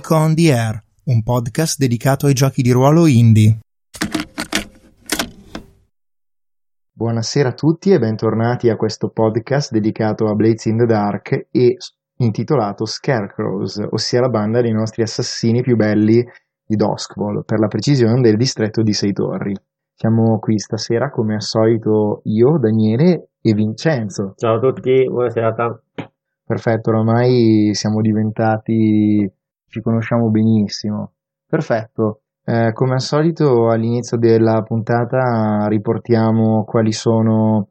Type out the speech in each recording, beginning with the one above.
Geek on the Air, un podcast dedicato ai giochi di ruolo indie. Buonasera a tutti e bentornati a questo podcast dedicato a Blades in the Dark e intitolato Scarecrows, ossia la banda dei nostri assassini più belli di Doskvol, per la precisione del distretto di Sei Torri. Siamo qui stasera come al solito io, Daniele e Vincenzo. Ciao a tutti, buona serata. Perfetto, oramai siamo diventati, ci conosciamo benissimo. Perfetto. Eh, come al solito all'inizio della puntata riportiamo quali sono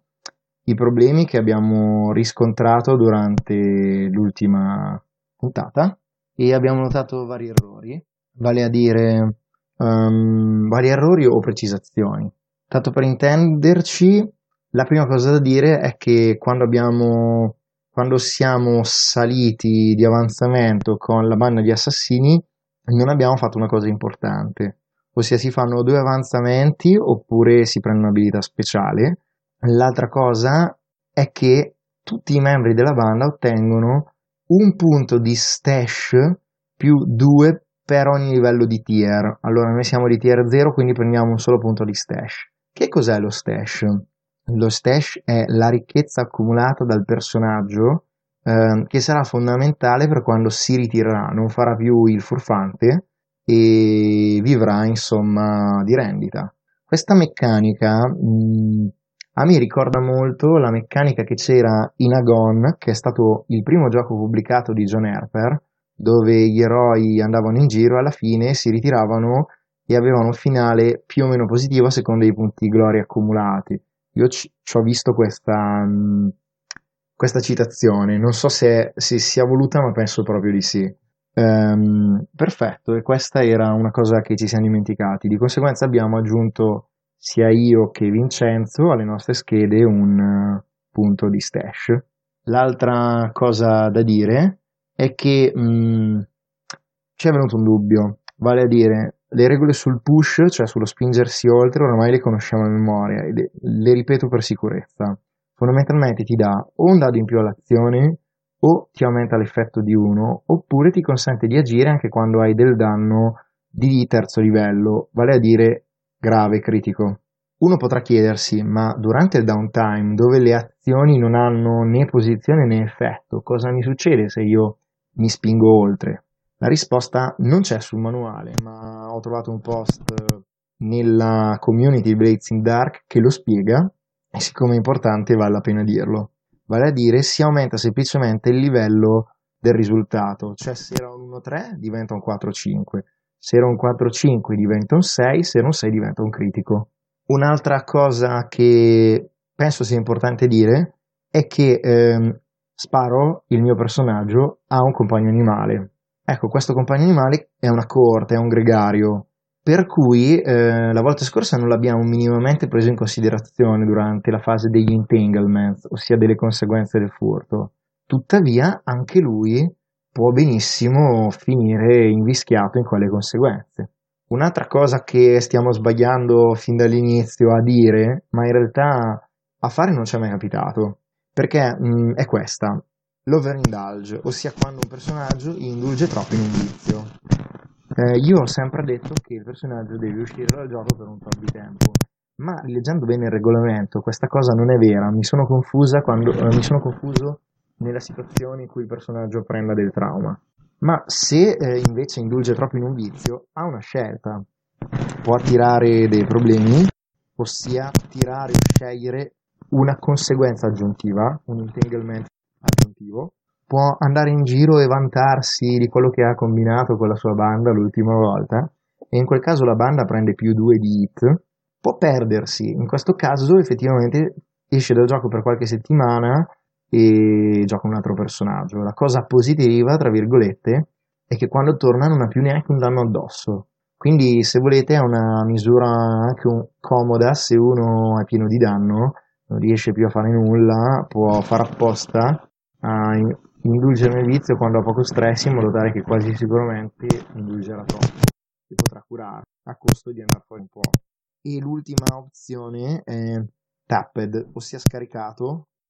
i problemi che abbiamo riscontrato durante l'ultima puntata e abbiamo notato vari errori, vale a dire um, vari errori o precisazioni. Tanto per intenderci, la prima cosa da dire è che quando abbiamo quando siamo saliti di avanzamento con la banda di assassini, non abbiamo fatto una cosa importante, ossia si fanno due avanzamenti oppure si prende un'abilità speciale. L'altra cosa è che tutti i membri della banda ottengono un punto di stash più due per ogni livello di tier. Allora noi siamo di tier 0, quindi prendiamo un solo punto di stash. Che cos'è lo stash? Lo stash è la ricchezza accumulata dal personaggio eh, che sarà fondamentale per quando si ritirerà, non farà più il furfante e vivrà insomma di rendita. Questa meccanica mh, a me ricorda molto la meccanica che c'era in Agon, che è stato il primo gioco pubblicato di John Harper, dove gli eroi andavano in giro e alla fine si ritiravano e avevano un finale più o meno positivo a seconda dei punti gloria accumulati. Io ci, ci ho visto questa, mh, questa citazione, non so se, se, sia voluta, ma penso proprio di sì. Um, perfetto, e questa era una cosa che ci siamo dimenticati. Di conseguenza abbiamo aggiunto sia io che Vincenzo alle nostre schede un uh, punto di stash. L'altra cosa da dire è che mh, ci è venuto un dubbio, vale a dire le regole sul push, cioè sullo spingersi oltre, ormai le conosciamo a memoria e le ripeto per sicurezza. Fondamentalmente ti dà o un dado in più all'azione o ti aumenta l'effetto di uno, oppure ti consente di agire anche quando hai del danno di terzo livello, vale a dire grave, critico. Uno potrà chiedersi, ma durante il downtime, dove le azioni non hanno né posizione né effetto, cosa mi succede se io mi spingo oltre? La risposta non c'è sul manuale, ma ho trovato un post nella community Blades in Dark che lo spiega e siccome è importante vale la pena dirlo. Vale a dire si aumenta semplicemente il livello del risultato, cioè se era un 1-3 diventa un 4-5, se era un 4-5 diventa un 6, se era un 6 diventa un critico. Un'altra cosa che penso sia importante dire è che ehm, Sparo, il mio personaggio, ha un compagno animale. Ecco, questo compagno animale è una coorte, è un gregario, per cui eh, la volta scorsa non l'abbiamo minimamente preso in considerazione durante la fase degli entanglements, ossia delle conseguenze del furto. Tuttavia, anche lui può benissimo finire invischiato in quelle conseguenze. Un'altra cosa che stiamo sbagliando fin dall'inizio a dire, ma in realtà a fare non ci è mai capitato, perché mh, è questa l'overindulge, ossia quando un personaggio indulge troppo in un vizio. Eh, io ho sempre detto che il personaggio deve uscire dal gioco per un tot di tempo, ma rileggendo bene il regolamento questa cosa non è vera, mi sono, quando, eh, mi sono confuso nella situazione in cui il personaggio prenda del trauma. Ma se eh, invece indulge troppo in un vizio, ha una scelta. Può attirare dei problemi, ossia tirare o scegliere una conseguenza aggiuntiva, un entanglement aggiuntivo, può andare in giro e vantarsi di quello che ha combinato con la sua banda l'ultima volta, e in quel caso la banda prende più 2 di hit, può perdersi. In questo caso effettivamente esce dal gioco per qualche settimana e gioca un altro personaggio. La cosa positiva, tra virgolette, è che quando torna non ha più neanche un danno addosso. Quindi, se volete, è una misura anche un, comoda se uno è pieno di danno, non riesce più a fare nulla, può fare apposta a indulgere nel vizio quando ha poco stress in modo tale che quasi sicuramente indulgerà troppo si potrà curare a costo di andare fuori un po'. E l'ultima opzione è tapped, ossia scaricato,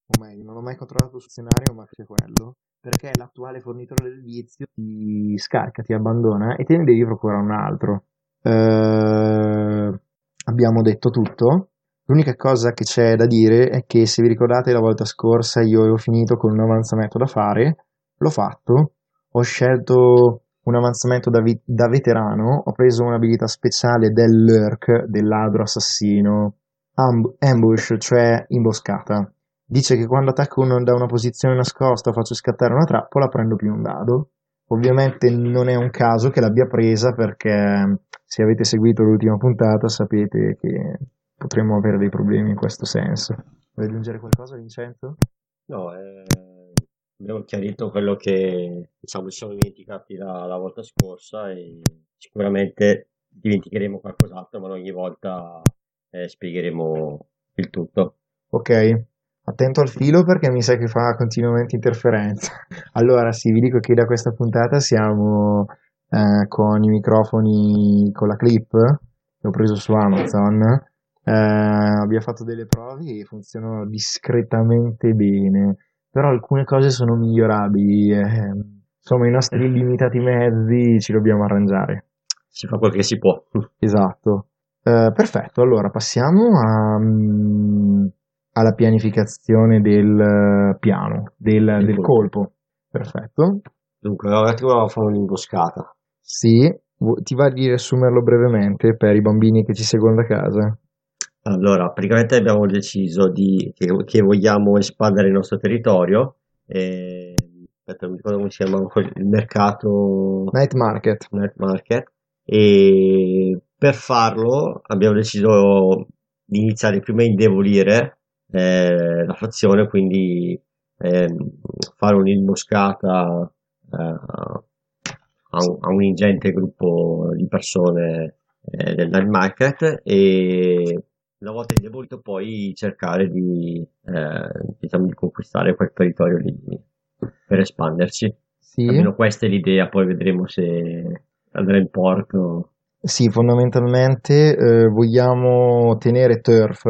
o meglio, non ho mai controllato sul scenario, ma c'è quello, perché l'attuale fornitore del vizio ti scarica, ti abbandona e te ne devi procurare un altro. Eh, abbiamo detto tutto. L'unica cosa che c'è da dire è che se vi ricordate la volta scorsa io avevo finito con un avanzamento da fare, l'ho fatto, ho scelto un avanzamento da, vi- da veterano, ho preso un'abilità speciale del lurk, del ladro assassino, amb- ambush, cioè imboscata. Dice che quando attacco uno da una posizione nascosta o faccio scattare una trappola prendo più un dado. Ovviamente non è un caso che l'abbia presa perché se avete seguito l'ultima puntata sapete che potremmo avere dei problemi in questo senso. Vuoi aggiungere qualcosa Vincenzo? No, eh, abbiamo chiarito quello che diciamo, ci siamo dimenticati la, la volta scorsa e sicuramente dimenticheremo qualcos'altro, ma ogni volta eh, spiegheremo il tutto. Ok, attento al filo perché mi sa che fa continuamente interferenza. Allora, sì, vi dico che da questa puntata siamo eh, con i microfoni con la clip che ho preso su Amazon. Eh, abbiamo fatto delle prove e funzionano discretamente bene, però alcune cose sono migliorabili. Eh, insomma, i nostri limitati mezzi ci dobbiamo arrangiare. Si fa quel che si può. Esatto. Eh, perfetto, allora passiamo a, mm, alla pianificazione del piano, del, Del del colpo. colpo. Perfetto. Dunque, ora ti volevo fare un'imboscata. Sì, ti va di riassumerlo brevemente per i bambini che ci seguono da casa? Allora, praticamente abbiamo deciso di, che, che vogliamo espandere il nostro territorio. E, aspetta, non mi ricordo come si chiama quel- il mercato Night Market. Night Market. E per farlo abbiamo deciso di iniziare prima a indebolire eh, la fazione, quindi ehm, fare un'imboscata eh, a, un, a un ingente gruppo di persone eh, del Night Market e una volta indebolito poi cercare di, eh, diciamo, di conquistare quel territorio lì per espanderci. Sì, Almeno questa è l'idea, poi vedremo se andrà in porto. sì, fondamentalmente eh, vogliamo tenere turf,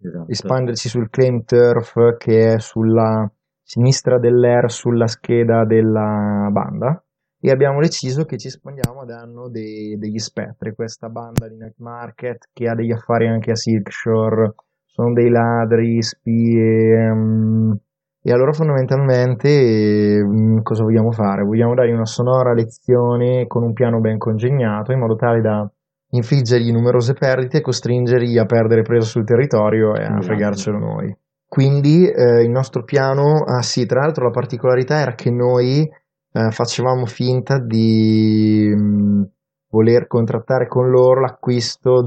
Esatto. espanderci sul claim turf che è sulla sinistra dell'air sulla scheda della banda e abbiamo deciso che ci espandiamo a danno dei- degli spettri, questa banda di Night Market che ha degli affari anche a Silkshore, sono dei ladri, spie, mm, e allora fondamentalmente mm, cosa vogliamo fare? Vogliamo dargli una sonora lezione con un piano ben congegnato in modo tale da infliggergli numerose perdite e costringergli a perdere presa sul territorio e a Esatto. fregarcelo noi. Quindi eh, il nostro piano, ah sì, tra l'altro la particolarità era che noi eh, facevamo finta di mh, voler contrattare con loro l'acquisto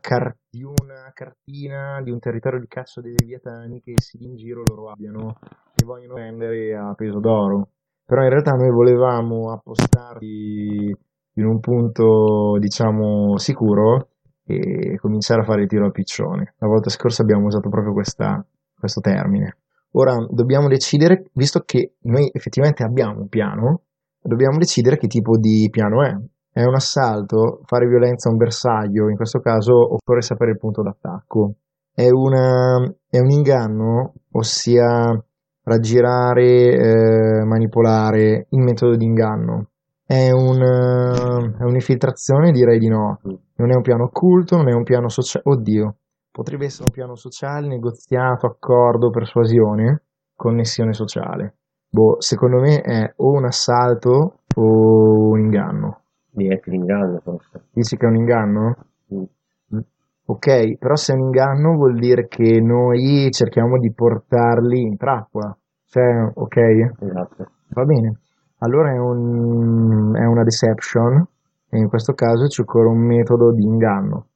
car- di una cartina di un territorio di caccia dei leviatani che sì in giro loro abbiano e vogliono vendere a peso d'oro. Però in realtà noi volevamo appostarli in un punto, diciamo, sicuro e cominciare a fare il tiro al piccione. La volta scorsa abbiamo usato proprio questa- questo termine. Ora dobbiamo decidere, visto che noi effettivamente abbiamo un piano, dobbiamo decidere che tipo di piano è. È un assalto, fare violenza a un bersaglio, in questo caso occorre sapere il punto d'attacco. È, una, è un inganno, ossia raggirare, eh, manipolare il metodo di inganno. È, un, è un'infiltrazione? Direi di no. Non è un piano occulto, non è un piano sociale. Oddio, potrebbe essere un piano sociale, negoziato, accordo, persuasione, connessione sociale. Boh, secondo me è o un assalto o un inganno. Che l'inganno forse. Dici che è un inganno? Mm. Ok, però se è un inganno vuol dire che noi cerchiamo di portarli in trappola. Cioè, ok? Esatto. Va bene. Allora è, un, è una deception e in questo caso ci occorre un metodo di inganno.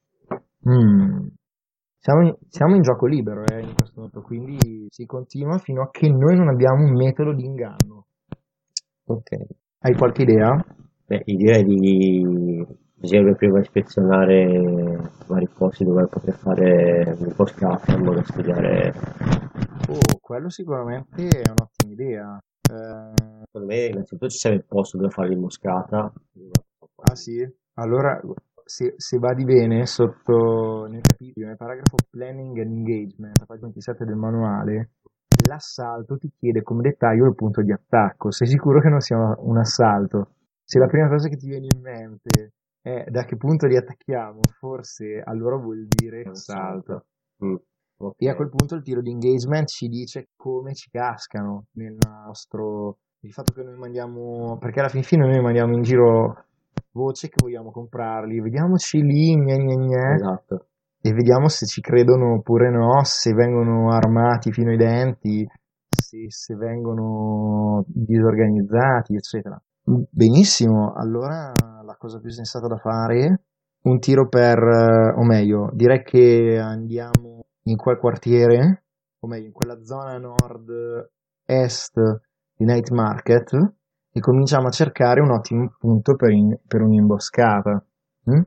Mm. Siamo, in, siamo in gioco libero eh, in questo momento, quindi si continua fino a che noi non abbiamo un metodo di inganno. Ok. Hai qualche idea? Beh, io direi di bisognerebbe prima ispezionare vari posti dove poter fare un'imboscata in modo da studiare. Oh, quello sicuramente è un'ottima idea. Eh, Secondo me innanzitutto ci serve il posto dove fare l'imboscata. ah sì? Allora, se, se vadi bene, sotto nel capitolo, nel paragrafo Planning and Engagement, a pagina 27 del manuale, l'assalto ti chiede come dettaglio il punto di attacco. Sei sicuro che non sia un assalto? Se la prima cosa che ti viene in mente è da che punto li attacchiamo, forse allora vuol dire assalto. Mm, E a quel punto il tiro di engagement ci dice come ci cascano nel nostro... Il fatto che noi mandiamo... Perché alla fin fine noi mandiamo in giro voce che vogliamo comprarli, vediamoci lì, gne gne gne, Esatto. e vediamo se ci credono oppure no, se vengono armati fino ai denti, se, se vengono disorganizzati, eccetera. Benissimo, allora la cosa più sensata da fare, un tiro per, eh, o meglio, direi che andiamo in quel quartiere, o meglio, in quella zona nord-est di Night Market e cominciamo a cercare un ottimo punto per, in- per un'imboscata. mm?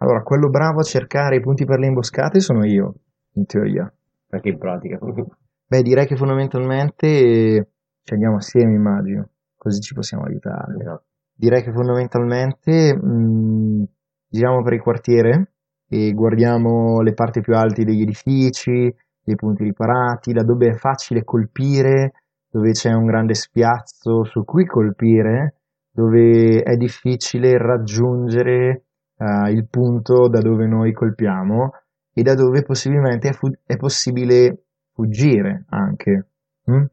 Allora, quello bravo a cercare i punti per le imboscate sono io, in teoria. Anche in pratica. Beh, direi che fondamentalmente ci andiamo assieme, immagino, così ci possiamo aiutare. Esatto. Direi che fondamentalmente mh, giriamo per il quartiere e guardiamo le parti più alte degli edifici, dei punti riparati, da dove è facile colpire, dove c'è un grande spiazzo su cui colpire, dove è difficile raggiungere eh, il punto da dove noi colpiamo e da dove possibilmente è, fu- è possibile fuggire anche. mm?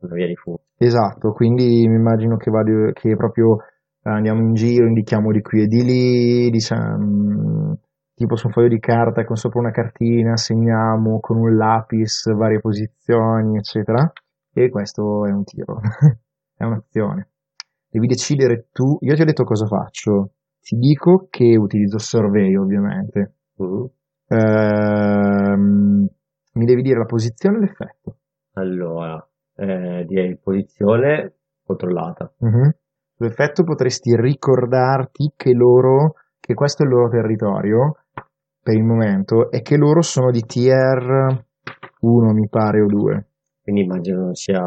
Una via di fuoco. Esatto, quindi mi immagino che, vado, che proprio eh, andiamo in giro, indichiamo di qui e di lì, diciamo, tipo su un foglio di carta con sopra una cartina, segniamo con un lapis varie posizioni, eccetera. E questo è un tiro, è un'azione. Devi decidere tu, io ti ho detto cosa faccio, ti dico che utilizzo survey ovviamente. Mm. Ehm, mi devi dire la posizione e l'effetto. Allora, eh, direi posizione controllata. Mhm. L'effetto potresti ricordarti che loro, che questo è il loro territorio per il momento e che loro sono di tier 1 mi pare o 2 Quindi immagino non sia,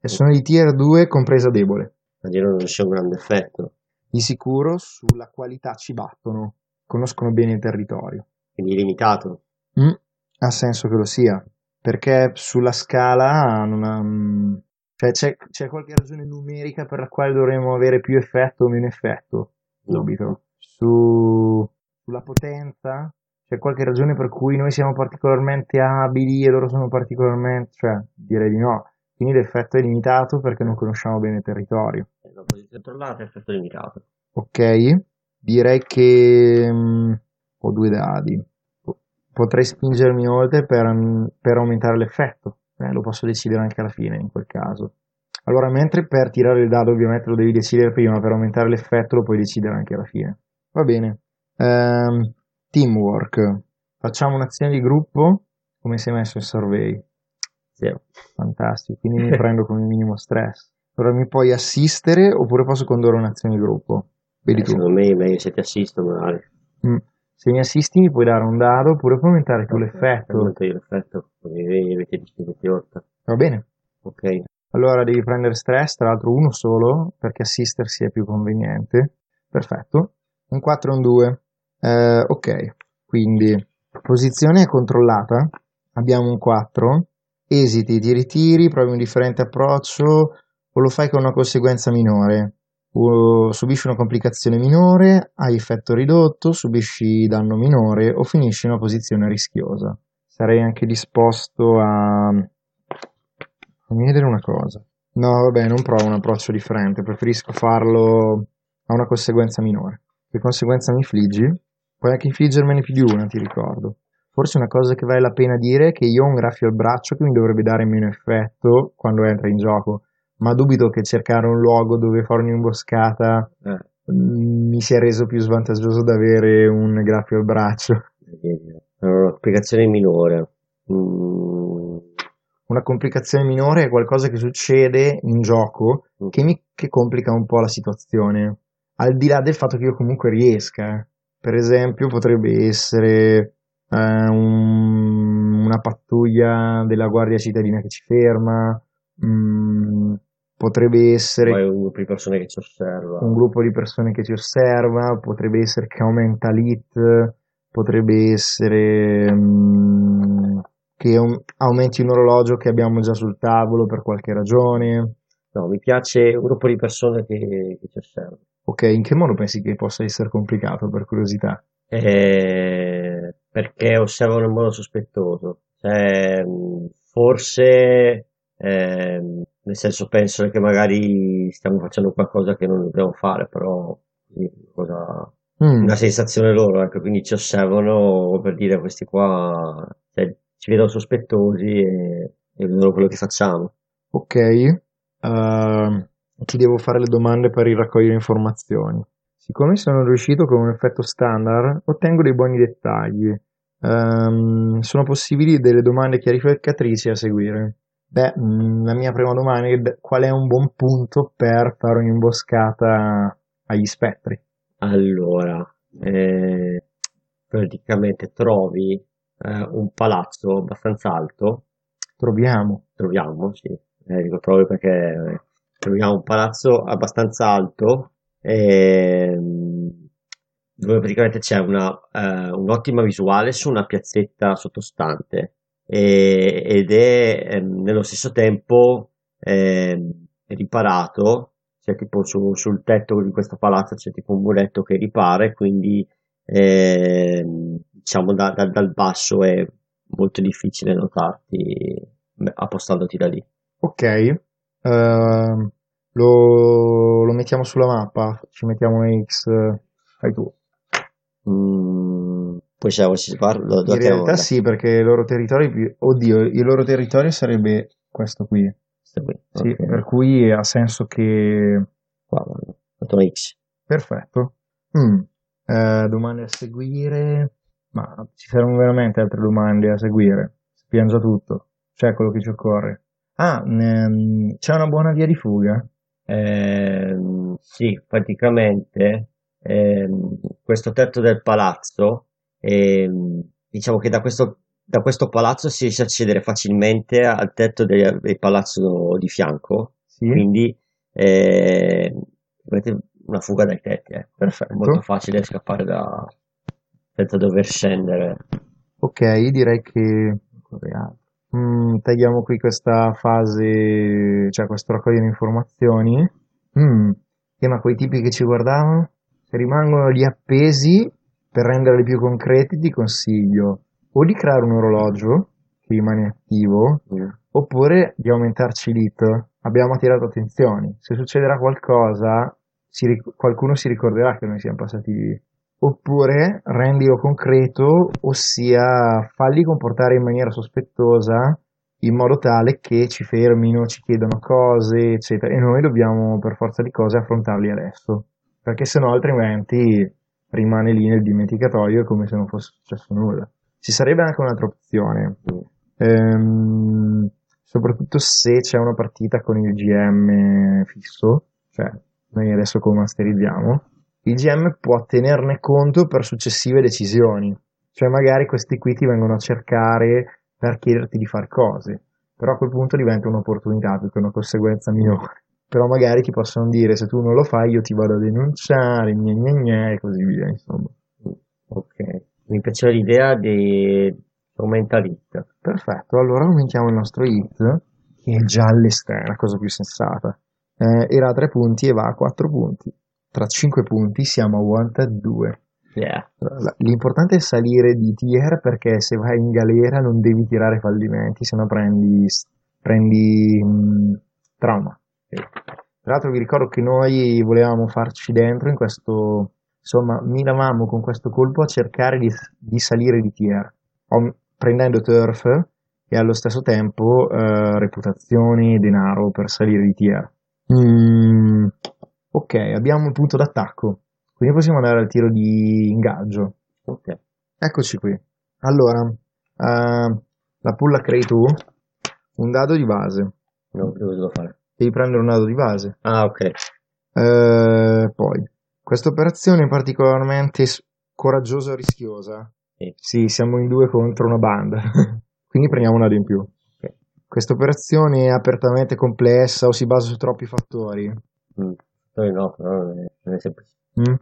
e sono di tier 2 compresa debole. immagino non sia un grande effetto. Di sicuro sulla qualità ci battono, conoscono bene il territorio. Quindi limitato. Mm, ha senso che lo sia, perché sulla scala non ha, mm, cioè c'è, c'è qualche ragione numerica per la quale dovremmo avere più effetto o meno effetto? No. Dubito. Su, sulla potenza? C'è qualche ragione per cui noi siamo particolarmente abili e loro sono particolarmente, cioè direi di no. Quindi l'effetto è limitato perché non conosciamo bene il territorio. La posizione controllata è effetto limitato. Ok, direi che mm, ho due dadi. Po- Potrei spingermi oltre per, mm, per aumentare l'effetto. Eh, lo posso decidere anche alla fine in quel caso. Allora, mentre per tirare il dado ovviamente lo devi decidere prima, per aumentare l'effetto lo puoi decidere anche alla fine. Va bene. Ehm, teamwork. Facciamo un'azione di gruppo. Come sei messo in survey? Zero. Fantastico, quindi mi prendo come minimo stress. Allora mi puoi assistere oppure posso condurre un'azione di gruppo? Vedi Eh, tu. secondo me è meglio se ti assisto magari. Mm. Se mi assisti mi puoi dare un dado oppure puoi aumentare tu l'effetto. Aumento io l'effetto, avete distinto più oltre. Va bene. Ok. Allora devi prendere stress, tra l'altro uno solo, perché assistersi è più conveniente. Perfetto. Un 4 e un 2. Eh, ok, quindi posizione controllata. Abbiamo un 4. Esiti, ti ritiri, provi un differente approccio o lo fai con una conseguenza minore. O subisci una complicazione minore, hai effetto ridotto, subisci danno minore o finisci in una posizione rischiosa. Sarei anche disposto a... Fammi vedere una cosa. No, vabbè, non provo un approccio differente, preferisco farlo a una conseguenza minore. Che conseguenza mi infliggi? Puoi anche infliggermene più di una, ti ricordo. Forse una cosa che vale la pena dire è che io ho un graffio al braccio che mi dovrebbe dare meno effetto quando entra in gioco, ma dubito che cercare un luogo dove fare un'imboscata Eh, mm, mi sia reso più svantaggioso da avere un graffio al braccio. allora, una spiegazione minore. Mm, Una complicazione minore è qualcosa che succede in gioco mm, che, mi, che complica un po' la situazione, al di là del fatto che io comunque riesca. Per esempio, potrebbe essere eh, un- una pattuglia della Guardia Cittadina che ci ferma, mm, potrebbe essere un gruppo di persone che ci osserva. un gruppo di persone che ci osserva, potrebbe essere che aumenta l'hit, potrebbe essere mm, che um, aumenti un orologio che abbiamo già sul tavolo per qualche ragione. No, mi piace un gruppo di persone che, che ci osservano. Ok, in che modo pensi che possa essere complicato per curiosità? Eh, perché osservano in modo sospettoso. Cioè, forse, eh, nel senso, penso che magari stiamo facendo qualcosa che non dobbiamo fare, però sì, cosa, mm. una sensazione loro, ecco, quindi ci osservano per dire questi qua, cioè, ci vedono sospettosi e, e vedono quello che facciamo. Ok, uh, ti devo fare le domande per raccogliere informazioni. Siccome sono riuscito con un effetto standard, ottengo dei buoni dettagli. Um, sono possibili delle domande chiarificatrici a seguire. Beh, mm, la mia prima domanda è qual è un buon punto per fare un'imboscata agli spettri? Allora, eh, praticamente trovi eh, un palazzo abbastanza alto. Troviamo. Troviamo, sì. Eh, dico trovi perché eh, troviamo un palazzo abbastanza alto ehm, dove praticamente c'è una, eh, un'ottima visuale su una piazzetta sottostante e, ed è ehm, nello stesso tempo ehm, riparato, cioè tipo su, sul tetto di questo palazzo c'è tipo un muretto che ripara quindi ehm, diciamo da, da, dal basso è molto difficile notarti appostandoti da lì. Ok, uh, lo, lo, mettiamo sulla mappa, ci mettiamo una X, fai tu. Mm, possiamo parlo, In realtà sì, perché i loro territori, più... oddio, il loro territorio sarebbe questo qui. Questo qui. Sì, okay. per cui ha senso che... Qua, una X. Perfetto. Mm. Eh, domande a seguire, ma ci saranno veramente altre domande a seguire. Sappiamo già tutto, c'è quello che ci occorre. Ah, ehm, c'è una buona via di fuga? Eh, sì, praticamente eh, questo tetto del palazzo, eh, diciamo che da questo, da questo, palazzo si riesce a accedere facilmente al tetto del, del palazzo di fianco, sì. quindi eh, una fuga dai tetti, eh. perfetto. È molto facile scappare da senza dover scendere. Ok, direi che mm, tagliamo qui questa fase, cioè questo raccogliere informazioni. Mm, e ma quei tipi che ci guardavano, se rimangono lì appesi per renderli più concreti, ti consiglio o di creare un orologio che rimane attivo, mm. oppure di aumentarci l'hit. Abbiamo attirato attenzioni. Se succederà qualcosa, si, qualcuno si ricorderà che noi siamo passati lì. Oppure rendilo concreto, ossia falli comportare in maniera sospettosa in modo tale che ci fermino, ci chiedano cose, eccetera, e noi dobbiamo per forza di cose affrontarli adesso, perché sennò altrimenti rimane lì nel dimenticatoio come se non fosse successo nulla. Ci sarebbe anche un'altra opzione, ehm, soprattutto se c'è una partita con il GM fisso, cioè noi adesso come masterizziamo, il GM può tenerne conto per successive decisioni. Cioè magari questi qui ti vengono a cercare per chiederti di fare cose, però a quel punto diventa un'opportunità più che una conseguenza minore. Però magari ti possono dire se tu non lo fai io ti vado a denunciare, gna gna gna e così via, insomma. Ok, mi piace l'idea di aumentare hit. Perfetto, allora aumentiamo il nostro hit, che è già all'esterno, la cosa più sensata. Eh, era a 3 punti e va a 4 punti tra 5 punti siamo a Wanted 2. Yeah. L'importante è salire di tier perché se vai in galera non devi tirare fallimenti, se no prendi, prendi mh, mm, trauma. Tra l'altro vi ricordo che noi volevamo farci dentro in questo, insomma, miravamo con questo colpo a cercare di, di salire di tier, prendendo turf e allo stesso tempo eh, reputazioni e denaro per salire di tier. Mm, Ok, abbiamo un punto d'attacco, quindi possiamo andare al tiro di ingaggio. Ok. Eccoci qui. Allora, uh, la pulla crei tu, un dado di base. No, cosa devo fare? Devi prendere un dado di base. Ah, ok. Uh, poi, questa operazione è particolarmente coraggiosa e rischiosa. Sì. sì, siamo in due contro una banda, quindi prendiamo un dado in più. Okay. Questa operazione è apertamente complessa o si basa su troppi fattori. Mm. Noi no, però non è, non è semplice. Mm.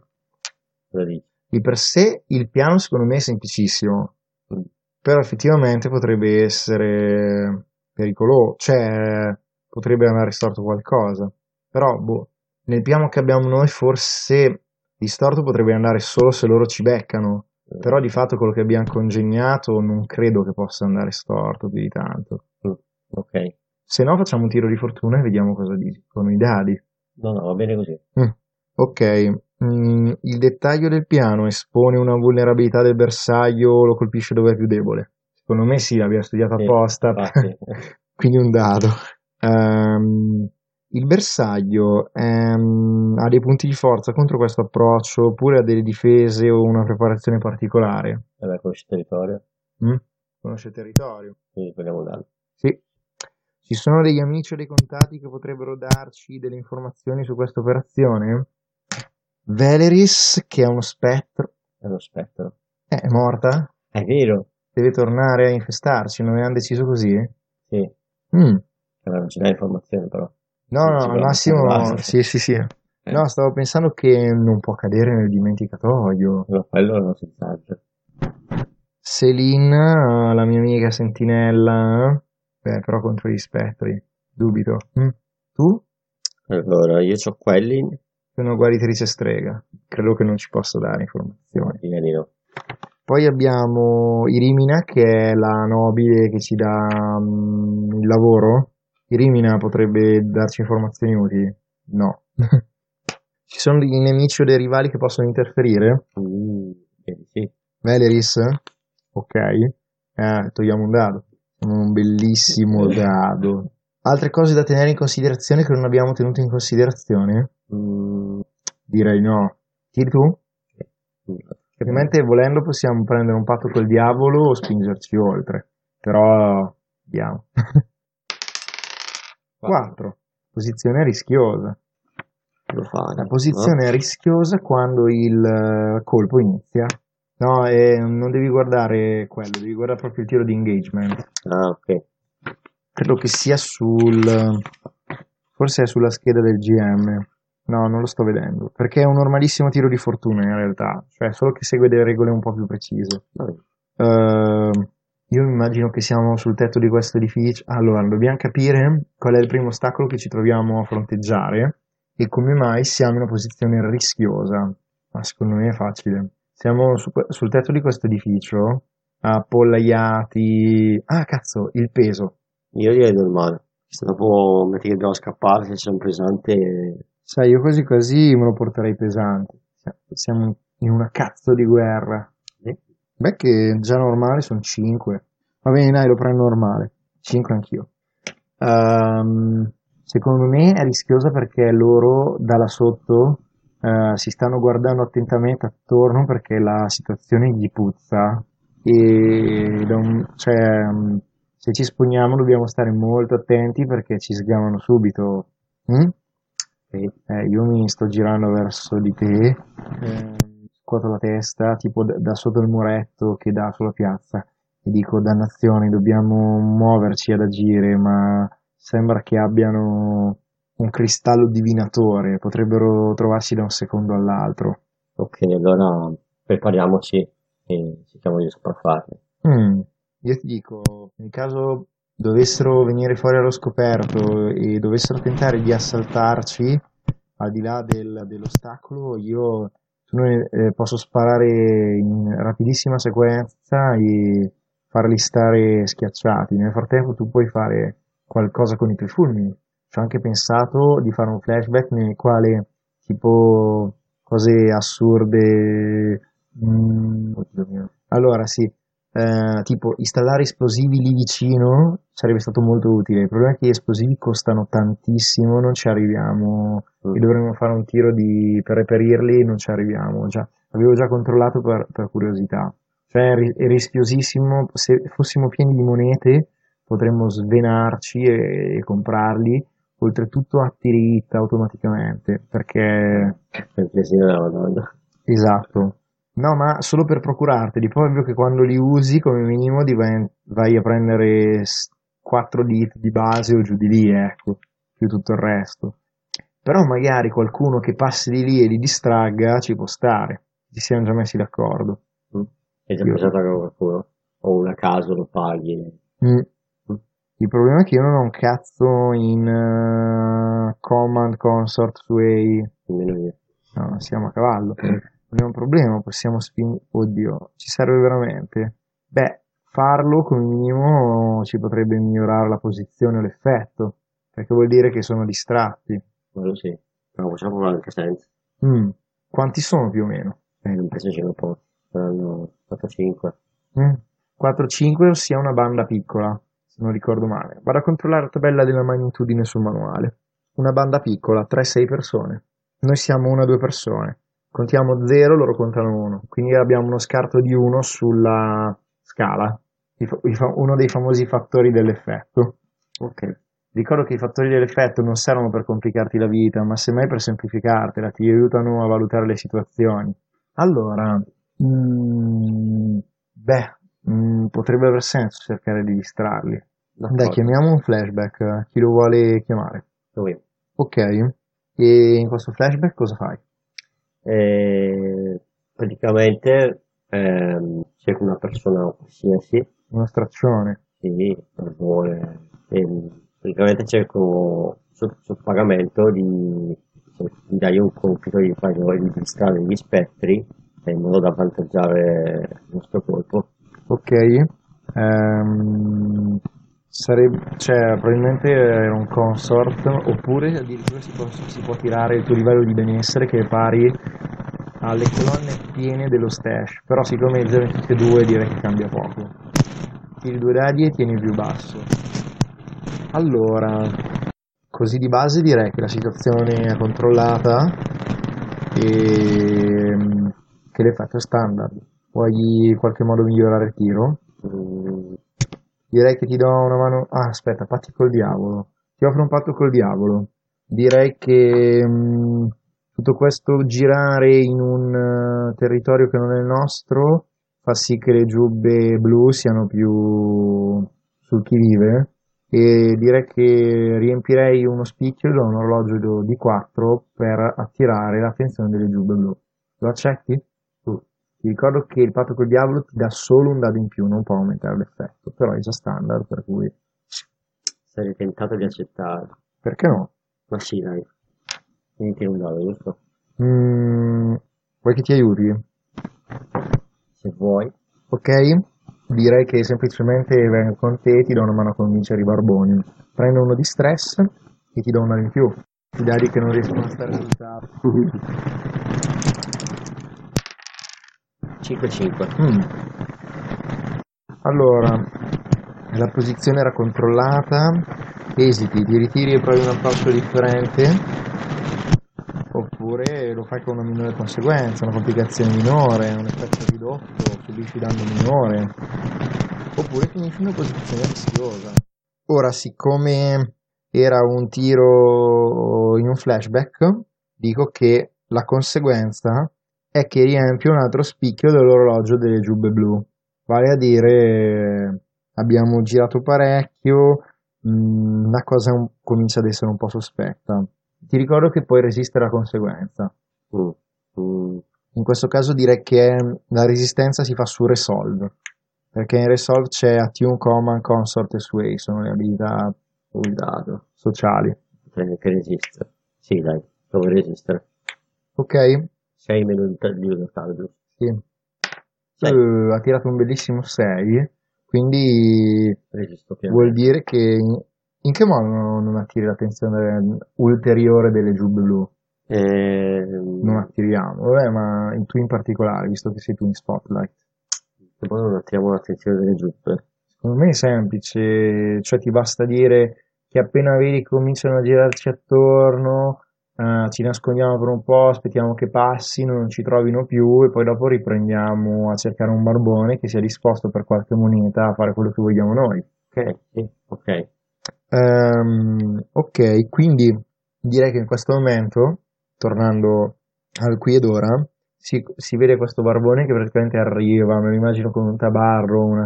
Cosa dici? Di per sé il piano secondo me è semplicissimo. Mm. però effettivamente potrebbe essere pericoloso, cioè potrebbe andare storto qualcosa. Però, boh, nel piano che abbiamo noi forse di storto potrebbe andare solo se loro ci beccano. Però di fatto quello che abbiamo congegnato non credo che possa andare storto più di tanto. Mm, Ok. Se no facciamo un tiro di fortuna e vediamo cosa dicono i dadi. No, no, va bene così. Mm, Ok, Mm, il dettaglio del piano espone una vulnerabilità del bersaglio o lo colpisce dove è più debole? Secondo me sì, l'abbiamo studiato Sì, apposta, infatti. quindi un dado. Ehm, il bersaglio ehm, ha dei punti di forza contro questo approccio oppure ha delle difese o una preparazione particolare? Vabbè, conosci il territorio, Mm? Conosce il territorio? quindi prendiamo danno. Sì. Ci sono degli amici o dei contatti che potrebbero darci delle informazioni su questa operazione? Valeris, che è uno spettro, È uno spettro. eh, è morta? È vero? Deve tornare a infestarci, non avevamo deciso così? Sì. Mm. Vabbè, non ci dà informazioni però. No, no, al massimo, basta. sì, sì, sì. No, stavo pensando che non può cadere nel dimenticatoio. No, quello non si sa. Celine, la mia amica sentinella, eh? Beh, però contro gli spettri, dubito. Mm. Tu? Allora, io ho quelli, una guaritrice strega, credo che non ci possa dare informazioni. direi di no. Poi abbiamo Irimina, che è la nobile che ci dà mm, il lavoro. Irimina potrebbe darci informazioni utili? No. ci sono dei nemici o dei rivali che possono interferire? Mm, sì. Valeris? Ok. Eh, togliamo un dado. Un bellissimo dado. Altre cose da tenere in considerazione che non abbiamo tenuto in considerazione? Mm, Direi no. Tiri tu? Ovviamente volendo possiamo prendere un patto col diavolo o spingerci oltre. Però vediamo. 4. Posizione rischiosa. Lo fare. La posizione è rischiosa quando il eh, colpo inizia. No, eh, non devi guardare quello, devi guardare proprio il tiro di engagement. Ah, ok. Credo che sia sul... forse è sulla scheda del GM. No, non lo sto vedendo. Perché è un normalissimo tiro di fortuna in realtà. Cioè, solo che segue delle regole un po' più precise. Ehm, io immagino che siamo sul tetto di questo edificio. Allora, dobbiamo capire qual è il primo ostacolo che ci troviamo a fronteggiare e come mai siamo in una posizione rischiosa. Ma secondo me è facile. Siamo su- sul tetto di questo edificio, appollaiati. Ah, cazzo, il peso. Io direi normale. Se dopo metti che dobbiamo scappare, se c'è un pesante, Sai, io così così me lo porterei pesante. Siamo in una cazzo di guerra. Sì. Beh, che già normale sono 5. Va bene, dai, lo prendo normale. 5 anch'io. Ehm, secondo me è rischiosa perché loro da là sotto eh, si stanno guardando attentamente attorno perché la situazione gli puzza e un- cioè, mm, se ci esponiamo dobbiamo stare molto attenti perché ci sgamano subito. Mm? Eh, io mi sto girando verso di te, eh, scuoto la testa, tipo da, da sotto il muretto che dà sulla piazza, e dico, dannazione, dobbiamo muoverci ad agire, ma sembra che abbiano un cristallo divinatore, potrebbero trovarsi da un secondo all'altro. ok, allora prepariamoci e cerchiamo di sopraffarli. Mm, io ti dico, nel caso dovessero venire fuori allo scoperto e dovessero tentare di assaltarci, al di là del- dell'ostacolo, io noi, eh, posso sparare in rapidissima sequenza e farli stare schiacciati. Nel frattempo tu puoi fare qualcosa con i tuoi fulmini. Ci ho anche pensato di fare un flashback nel quale tipo cose assurde. mm. Allora, sì, eh, tipo installare esplosivi lì vicino sarebbe stato molto utile. Il problema è che gli esplosivi costano tantissimo, non ci arriviamo. E dovremmo fare un tiro di, per reperirli, non ci arriviamo. Già, avevo già controllato per, per curiosità. Cioè, è rischiosissimo. Se fossimo pieni di monete, potremmo svenarci e, e comprarli. Oltretutto a tirita automaticamente, perché Per il casino della Madonna. Esatto. No, ma solo per procurarteli, poi ovvio che quando li usi come minimo vai a prendere 4 lit di base o giù di lì, ecco, più tutto il resto. Però magari qualcuno che passi di lì e li distragga ci può stare, ci siamo già messi d'accordo. Mm. Hai già pensato a qualcuno? o una caso lo paghi. Mm. Il problema è che io non ho un cazzo in uh, Command Consort Sway. Nemmeno io. No, siamo a cavallo. Non è un problema, possiamo spingere. Oddio, ci serve veramente? Beh, farlo come minimo ci potrebbe migliorare la posizione o l'effetto, perché vuol dire che sono distratti. Quello sì, però possiamo provare anche senza. Mm. Quanti sono più o meno? Eh, non penso sia un po', saranno 4-5. Mm. 4-5 ossia una banda piccola, se non ricordo male. Vado a controllare la tabella della magnitudine sul manuale. Una banda piccola, 3-6 persone. Noi siamo una o due persone. Contiamo 0, loro contano 1. Quindi abbiamo uno scarto di 1 sulla scala. Uno dei famosi fattori dell'effetto. Ok. Ricordo che i fattori dell'effetto non servono per complicarti la vita, ma semmai per semplificartela, ti aiutano a valutare le situazioni. Allora, mm, beh, mm, potrebbe aver senso cercare di distrarli. Dai, chiamiamo un flashback. Chi lo vuole chiamare? Lui. Ok. E in questo flashback cosa fai? E praticamente ehm, c'è una persona qualsiasi. Uno straccione. Sì, vuole. E, praticamente cerco sul, sul pagamento di, di dargli un compito di fare di distrarre gli spettri in modo da avvantaggiare il nostro colpo. Ok. Um, sarebbe, cioè, probabilmente era un consort, oppure addirittura si può, si può tirare il tuo livello di benessere che è pari alle colonne piene dello stash, però siccome 0 in tutte e due direi che cambia poco. Tiri due dadi e tieni il più basso. Allora, così di base direi che la situazione è controllata e che l'effetto è standard. Vuoi in qualche modo migliorare il tiro? Mm, Direi che ti do una mano. Ah, aspetta, patti col diavolo. Ti offro un patto col diavolo. Direi che mh, tutto questo girare in un uh, territorio che non è il nostro fa sì che le giubbe blu siano più sul chi vive e direi che riempirei uno spicchio da un orologio di 4 per attirare l'attenzione delle giubbe blu. Lo accetti? Ti ricordo che il patto col diavolo ti dà solo un dado in più, non può aumentare l'effetto, però è già standard, per cui... sarei tentato di accettare. Perché no? Ma sì, dai. Quindi tieni un dado, giusto? Mm, vuoi che ti aiuti? Se vuoi. Ok? Direi che semplicemente vengo con te e ti do una mano a convincere i barboni. Prendo uno di stress e ti do un dado in più. I dadi che non riescono a stare sul tavolo. 5-5. Mm. Allora, la posizione era controllata, esiti, ti ritiri e provi un approccio differente, oppure lo fai con una minore conseguenza, una complicazione minore, un effetto ridotto, subisci danno minore, oppure finisci in una posizione rischiosa. Ora, siccome era un tiro in un flashback, dico che la conseguenza è che riempie un altro spicchio dell'orologio delle giubbe blu. Vale a dire, abbiamo girato parecchio, mh, la cosa un, comincia ad essere un po' sospetta. Ti ricordo che puoi resistere alla conseguenza. Mm. Mm. In questo caso direi che la resistenza si fa su Resolve, perché in Resolve c'è Attune, Command, Consort e Sway, sono le abilità Un dado. sociali. Potrei anche resistere. Sì, dai, provo a resistere. Ok? 6 meno di di libertà, giusto? Sì. Uh, ha tirato un bellissimo 6, quindi Resisto piano. vuol dire che in, in che modo non, attiri l'attenzione ulteriore delle giubbe blu? Ehm, Non attiriamo, vabbè, ma in tu in particolare, visto che sei tu in spotlight. che poi non attiriamo l'attenzione delle giuppe. Secondo me è semplice, cioè ti basta dire che appena vedi cominciano a girarci attorno, eh, ci nascondiamo per un po', aspettiamo che passino, non ci trovino più e poi dopo riprendiamo a cercare un barbone che sia disposto per qualche moneta a fare quello che vogliamo noi. Ok, ok. Ehm, ok, quindi direi che in questo momento, tornando al qui ed ora, si, si vede questo barbone che praticamente arriva, me lo immagino con un tabarro, una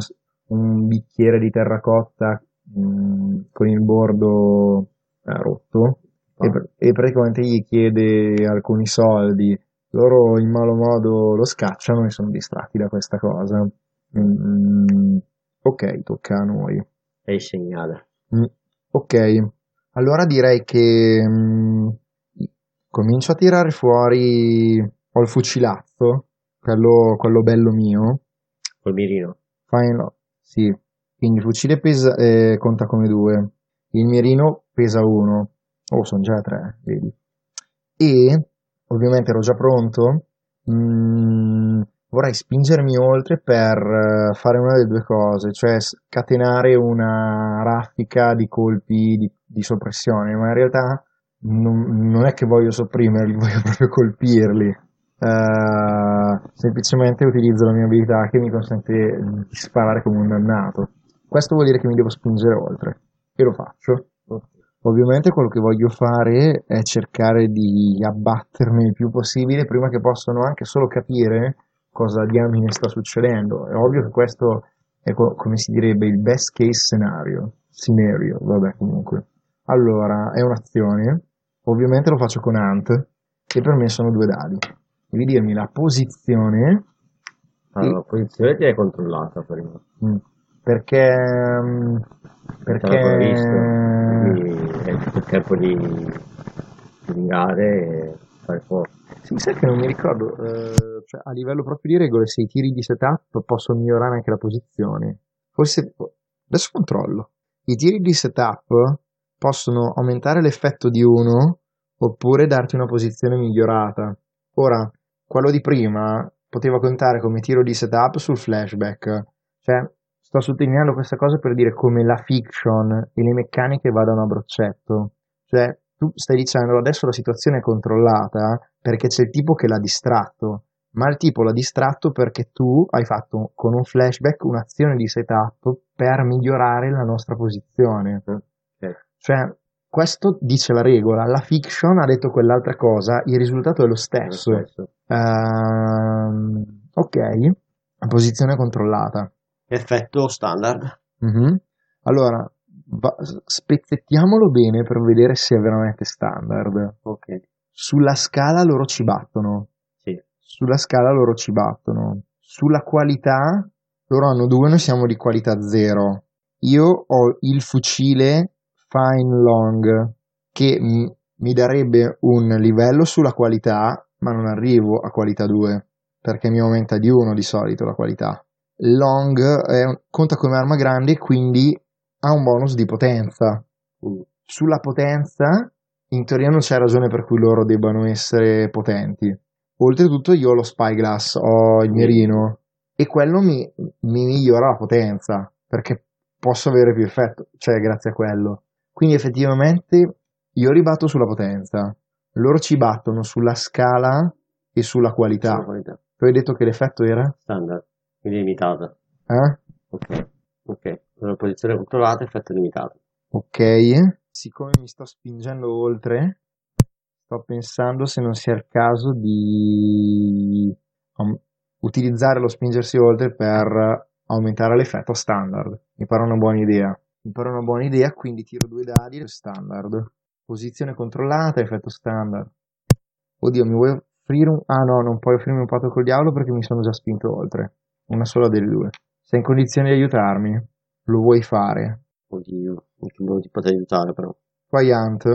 un bicchiere di terracotta mh, con il bordo eh, rotto e, e praticamente gli chiede alcuni soldi. Loro in malo modo lo scacciano e sono distratti da questa cosa. Mm, ok, tocca a noi. È il segnale. Mm, ok, allora direi che mm, comincio a tirare fuori. Ho il fucilazzo, quello, quello bello mio. Col mirino. Fine, sì. Quindi il fucile pesa, eh, conta come due. Il mirino pesa uno. Oh, sono già tre, vedi. E ovviamente ero già pronto. Mm, vorrei spingermi oltre per eh, fare una delle due cose, cioè scatenare una raffica di colpi di, di soppressione, ma in realtà non, non, è che voglio sopprimerli, voglio proprio colpirli. Uh, semplicemente utilizzo la mia abilità che mi consente di sparare come un dannato. Questo vuol dire che mi devo spingere oltre e lo faccio. Ovviamente quello che voglio fare è cercare di abbattermi il più possibile prima che possano anche solo capire cosa diamine sta succedendo. È ovvio che questo è co- come si direbbe il best case scenario. Scenario, vabbè comunque. Allora, è un'azione. Ovviamente lo faccio con Ant, che per me sono due dadi. Devi dirmi la posizione. Allora, e... la posizione ti hai controllata prima. Mm. Perché... Um, perché... Quindi hai tutto il tempo di, di e fare fuoco. Sì, sai che non mi ricordo, eh, cioè, a livello proprio di regole, se i tiri di setup possono migliorare anche la posizione. Forse, adesso controllo. I tiri di setup possono aumentare l'effetto di uno oppure darti una posizione migliorata. Ora, quello di prima poteva contare come tiro di setup sul flashback. Cioè, sto sottolineando questa cosa per dire come la fiction e le meccaniche vadano a broccetto. Cioè, tu stai dicendo adesso la situazione è controllata perché c'è il tipo che l'ha distratto, ma il tipo l'ha distratto perché tu hai fatto con un flashback un'azione di setup per migliorare la nostra posizione. Okay. Cioè, questo dice la regola, la fiction ha detto quell'altra cosa, il risultato è lo stesso. È lo stesso. Uh, ok, posizione controllata. Effetto standard. Mm-hmm. Allora, va, spezzettiamolo bene per vedere se è veramente standard. Ok. Sulla scala loro ci battono. Sì. Sulla scala loro ci battono. Sulla qualità, loro hanno due, noi siamo di qualità zero. Io ho il fucile Fine Long che m- mi darebbe un livello sulla qualità, ma non arrivo a qualità 2 perché mi aumenta di 1 di solito la qualità. Long un, conta come arma grande, quindi ha un bonus di potenza. Mm. Sulla potenza, in teoria non c'è ragione per cui loro debbano essere potenti. Oltretutto io ho lo Spyglass, ho il mirino, e quello mi, mi migliora la potenza, perché posso avere più effetto, cioè grazie a quello. Quindi effettivamente io ribatto sulla potenza, loro ci battono sulla scala e sulla qualità. qualità. Tu hai detto che l'effetto era? Standard, quindi limitato. Eh? Ok, ok. Una posizione controllata, effetto limitato. Ok, siccome mi sto spingendo oltre, sto pensando se non sia il caso di um, utilizzare lo spingersi oltre per aumentare l'effetto standard. Mi pare una buona idea. Mi pare una buona idea, quindi tiro due dadi standard. Posizione controllata, effetto standard. Oddio, mi vuoi offrire un... Ah no, non puoi offrirmi un patto col diavolo perché mi sono già spinto oltre. Una sola delle due. Sei in condizione di aiutarmi? Lo vuoi fare? Oddio, non ti potrei aiutare però. Tu hai Ant?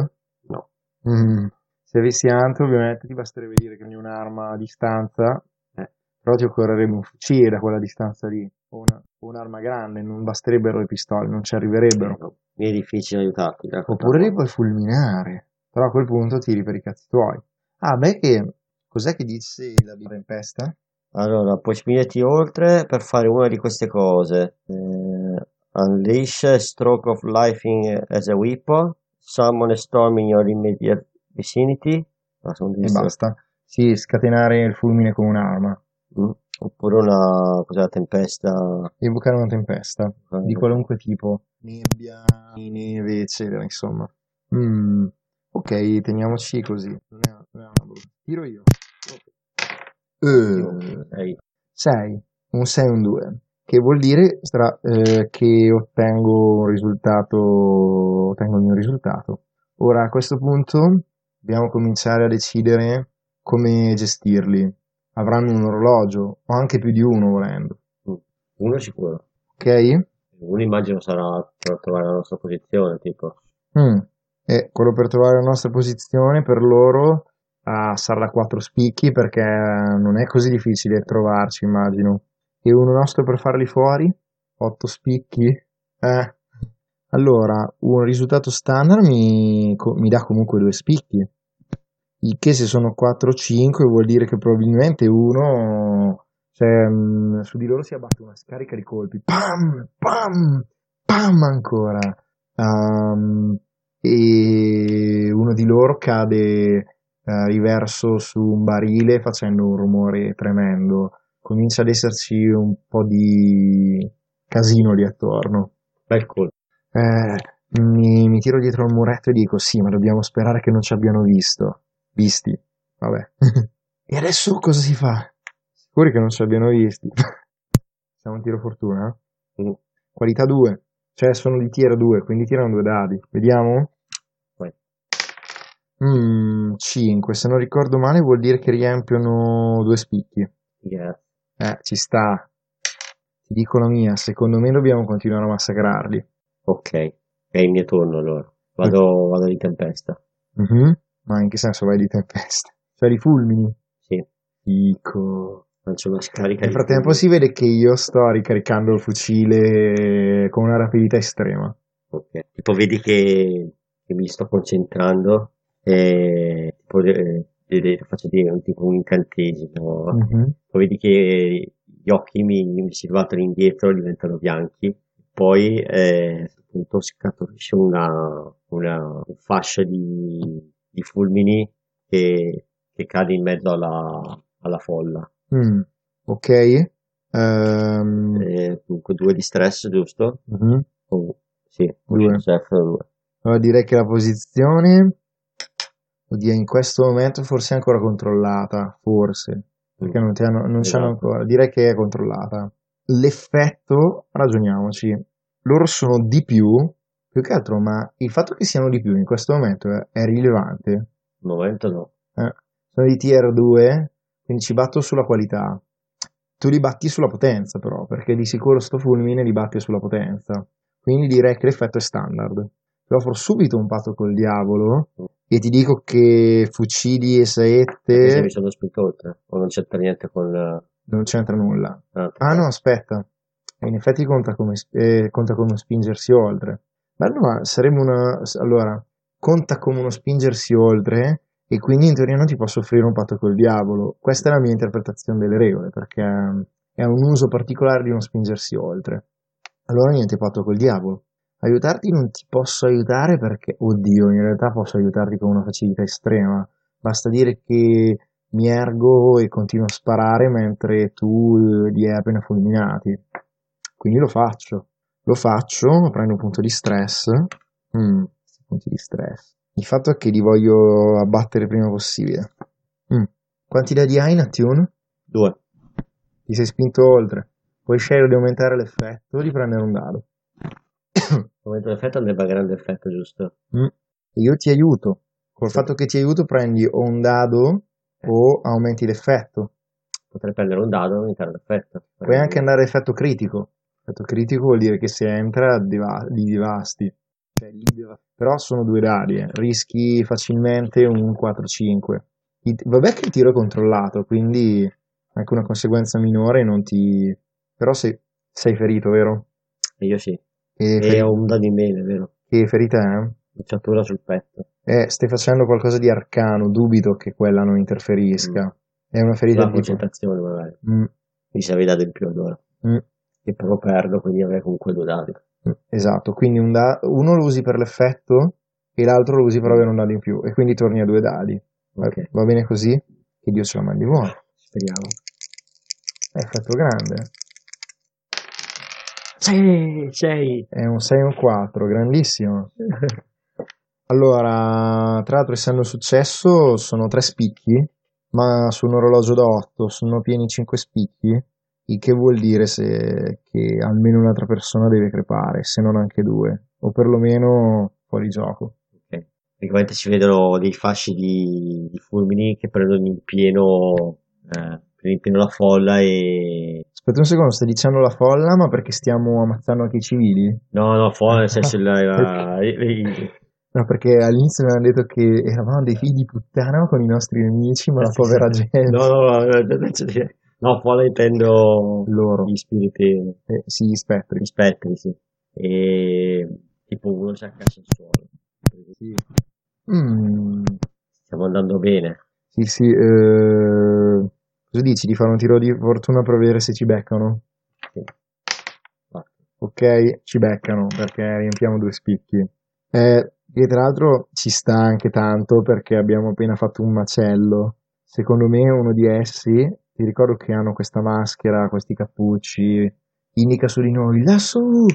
No. Mm. Se avessi Ant ovviamente ti basterebbe dire che hai un'arma a distanza, eh. però ti occorrerebbe un fucile da quella distanza lì, o, una, o un'arma grande, non basterebbero le pistole, non ci arriverebbero. Eh, mi è difficile aiutarti. Oppure li puoi fulminare, però a quel punto tiri per i cazzi tuoi. Ah, beh che... Cos'è che dice la tempesta? Allora, puoi spingerti oltre per fare una di queste cose. Eh, Unleash a Stroke of Life as a Weapon. Summon a Storm in your immediate vicinity. Ah, e basta. Sì, scatenare il fulmine con un'arma. Mm. Oppure una cos'è, tempesta. Evocare una tempesta okay. di qualunque tipo. Nebbia, neve, eccetera, insomma. Mm. Ok, teniamoci così. Non è, non è una brutta. Tiro io. 6. Uh, un 6 e un 2 che vuol dire stra- eh, che ottengo un risultato, ottengo il mio risultato. Ora a questo punto dobbiamo cominciare a decidere come gestirli. Avranno un orologio, o anche più di uno volendo. Uno sicuro. Ok? Uno immagino sarà per trovare la nostra posizione, tipo. Mm. E quello per trovare la nostra posizione per loro ah, sarà 4 spicchi perché non è così difficile trovarci, immagino. E uno nostro per farli fuori? 8 spicchi? Eh. Allora, un risultato standard mi, mi dà comunque due spicchi. Il che se sono 4 o 5 vuol dire che probabilmente uno, cioè, su di loro si abbatte una scarica di colpi. Pam! Pam! Pam ancora! Um, e uno di loro cade uh, riverso su un barile facendo un rumore tremendo. Comincia ad esserci un po' di casino lì attorno. Bel colpo. Eh, mi, mi tiro dietro il muretto e dico sì, ma dobbiamo sperare che non ci abbiano visto. Visti. Vabbè. e adesso cosa si fa? Sicuri che non ci abbiano visti? Siamo un tiro fortuna? Mm. Qualità 2. Cioè sono di tier 2, quindi tirano due dadi. Vediamo? Mm, 5. Se non ricordo male vuol dire che riempiono due spicchi. Yeah. Eh, ci sta. Ti dico la mia, secondo me dobbiamo continuare a massacrarli. Ok. È il mio turno allora. Vado, vado di tempesta. Mhm. Ma in che senso vai di tempesta? Cioè di fulmini? Sì. Dico. Faccio una scarica Nel frattempo si vede che io sto ricaricando il fucile con una rapidità estrema. Ok. Tipo vedi che, che mi sto concentrando e tipo, eh, faccio dire un, tipo un incantesimo. Mhm. Poi vedi che gli occhi mi, mi si sbattono indietro, diventano bianchi. Poi eh, appunto scaturisce una, una un fascio di, di fulmini che, che cade in mezzo alla, alla folla. Mm. Ok. Ehm, Eh, dunque due di stress, giusto? mhm. Oh, sì, Due. due. Allora direi che la posizione, oddio, in questo momento forse è ancora controllata, forse, perché non, ti hanno, non Esatto. ancora, direi che è controllata. L'effetto, ragioniamoci, loro sono di più, più che altro, ma il fatto che siano di più in questo momento è, è rilevante. Al momento no. Eh, sono di tier 2, quindi ci batto sulla qualità. Tu li batti sulla potenza però, perché di sicuro sto fulmine li batti sulla potenza. Quindi direi che l'effetto è standard. Ti offro subito un patto col diavolo e ti dico che fucili e saette mi sono spinto oltre, o non c'entra niente con... eh, non c'entra nulla. ah, Ah no, aspetta. In effetti conta come, eh, conta come spingersi oltre. Ma no, sarebbe una... Allora, conta come uno spingersi oltre e quindi in teoria non ti posso offrire un patto col diavolo. Questa è la mia interpretazione delle regole, perché è un uso particolare di uno spingersi oltre. Allora niente patto col diavolo. Aiutarti non ti posso aiutare perché, oddio, in realtà posso aiutarti con una facilità estrema. Basta dire che mi ergo e continuo a sparare mentre tu li hai appena fulminati. Quindi lo faccio. Lo faccio, prendo un punto di stress. Mm, punti di stress. Il fatto è che li voglio abbattere prima possibile. Mm. Quanti dadi hai in attune? Due. Ti sei spinto oltre. Puoi scegliere di aumentare l'effetto o di prendere un dado. Al momento l'effetto andrebbe a grande effetto, giusto? Mm. Io ti aiuto. Col fatto che ti aiuto prendi o un dado o aumenti l'effetto. Potrei prendere un dado e aumentare l'effetto. Puoi anche andare a effetto critico. Effetto critico vuol dire che se entra diva- li devasti. Cioè, li Però sono due dadi, eh. rischi facilmente un 4-5. Il- Vabbè che il tiro è controllato, quindi anche una conseguenza minore non ti... Però sei, sei ferito, vero? Io sì. E, E dado in meno, è vero? che ferita è? Bocciatura sul petto. Eh, stai facendo qualcosa di arcano, dubito che quella non interferisca. È una ferita di tipo... concentrazione magari. Mm, Mi serve dado in più allora. mm, Che però perdo, quindi avrei comunque due dadi. mm, esatto, quindi un da- uno lo usi per l'effetto e l'altro lo usi per avere un dado in più e quindi torni a due dadi. Va- Ok. Va bene così? Che Dio ce la mandi buona. Speriamo. È effetto grande. Sì, sei. È un 6 e un 4, grandissimo. Allora, tra l'altro, essendo successo, sono tre spicchi, ma su un orologio da 8 sono pieni 5 spicchi, il che vuol dire se- che almeno un'altra persona deve crepare, se non anche due, o perlomeno fuori gioco. Ok. Praticamente si vedono dei fasci di, di fulmini che prendono in pieno, eh, prendono in pieno la folla e Aspetta un secondo, stai dicendo la folla, ma perché stiamo ammazzando anche i civili? No, no, fuori nel senso la, la- No, perché all'inizio mi hanno detto che eravamo dei figli di puttana con i nostri nemici, ma la povera gente. No, no, no, no, no, fuori intendo Loro. gli spiriti, Eh, sì, gli spettri. gli spettri, sì. E tipo uno ci ha caccia il suolo. Mm, Stiamo andando bene. sì, sì. eh, cosa dici? Di fare un tiro di fortuna per vedere se ci beccano? Ok, ci beccano perché riempiamo due spicchi. Eh, e tra l'altro ci sta anche tanto perché abbiamo appena fatto un macello. Secondo me uno di essi, ti ricordo che hanno questa maschera, questi cappucci, indica su di noi lassù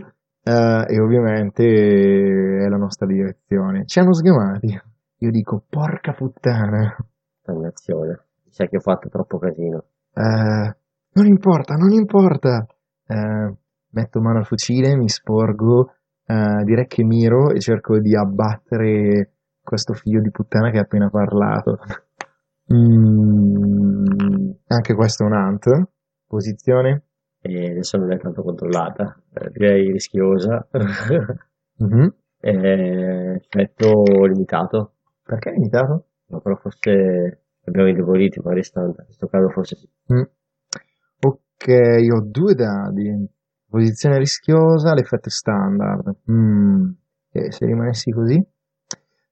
eh, e ovviamente è la nostra direzione. Ci hanno sgamati. Io dico porca puttana. Dannazione. Sai che ho fatto troppo casino. Eh, non importa, non importa. Eh, metto mano al fucile, mi sporgo, eh, direi che miro e cerco di abbattere questo figlio di puttana che ha appena parlato. Mm, anche questo è un ant. Posizione. E adesso non è tanto controllata, eh, direi rischiosa. Mhm. Eh, effetto limitato. Perché limitato? No, però forse abbiamo indeboliti, magari stanno. In questo caso forse sì. Mm. Ok, ho due dadi. Posizione rischiosa, l'effetto è standard. Mm. E se rimanessi così?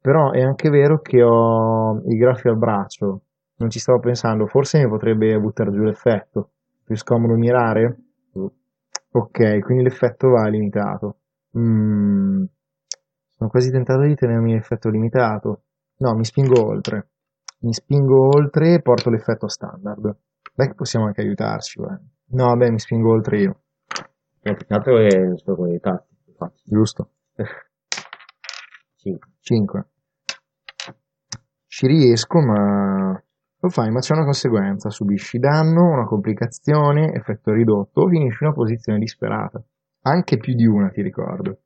Però è anche vero che ho i grafi al braccio. Non ci stavo pensando, forse mi potrebbe buttare giù l'effetto. Più scomodo mirare? Mm. Ok, quindi l'effetto va limitato. Mm. Sono quasi tentato di tenermi l'effetto limitato. No, mi spingo oltre. Mi spingo oltre e porto l'effetto standard. Beh, che possiamo anche aiutarci, eh. No, vabbè, mi spingo oltre io, Il peccato è non sono con i tatti, infatti. giusto? 5. 5. Ci riesco, ma lo fai, ma c'è una conseguenza. Subisci danno, una complicazione, effetto ridotto, o finisci in una posizione disperata. Anche più di una, ti ricordo.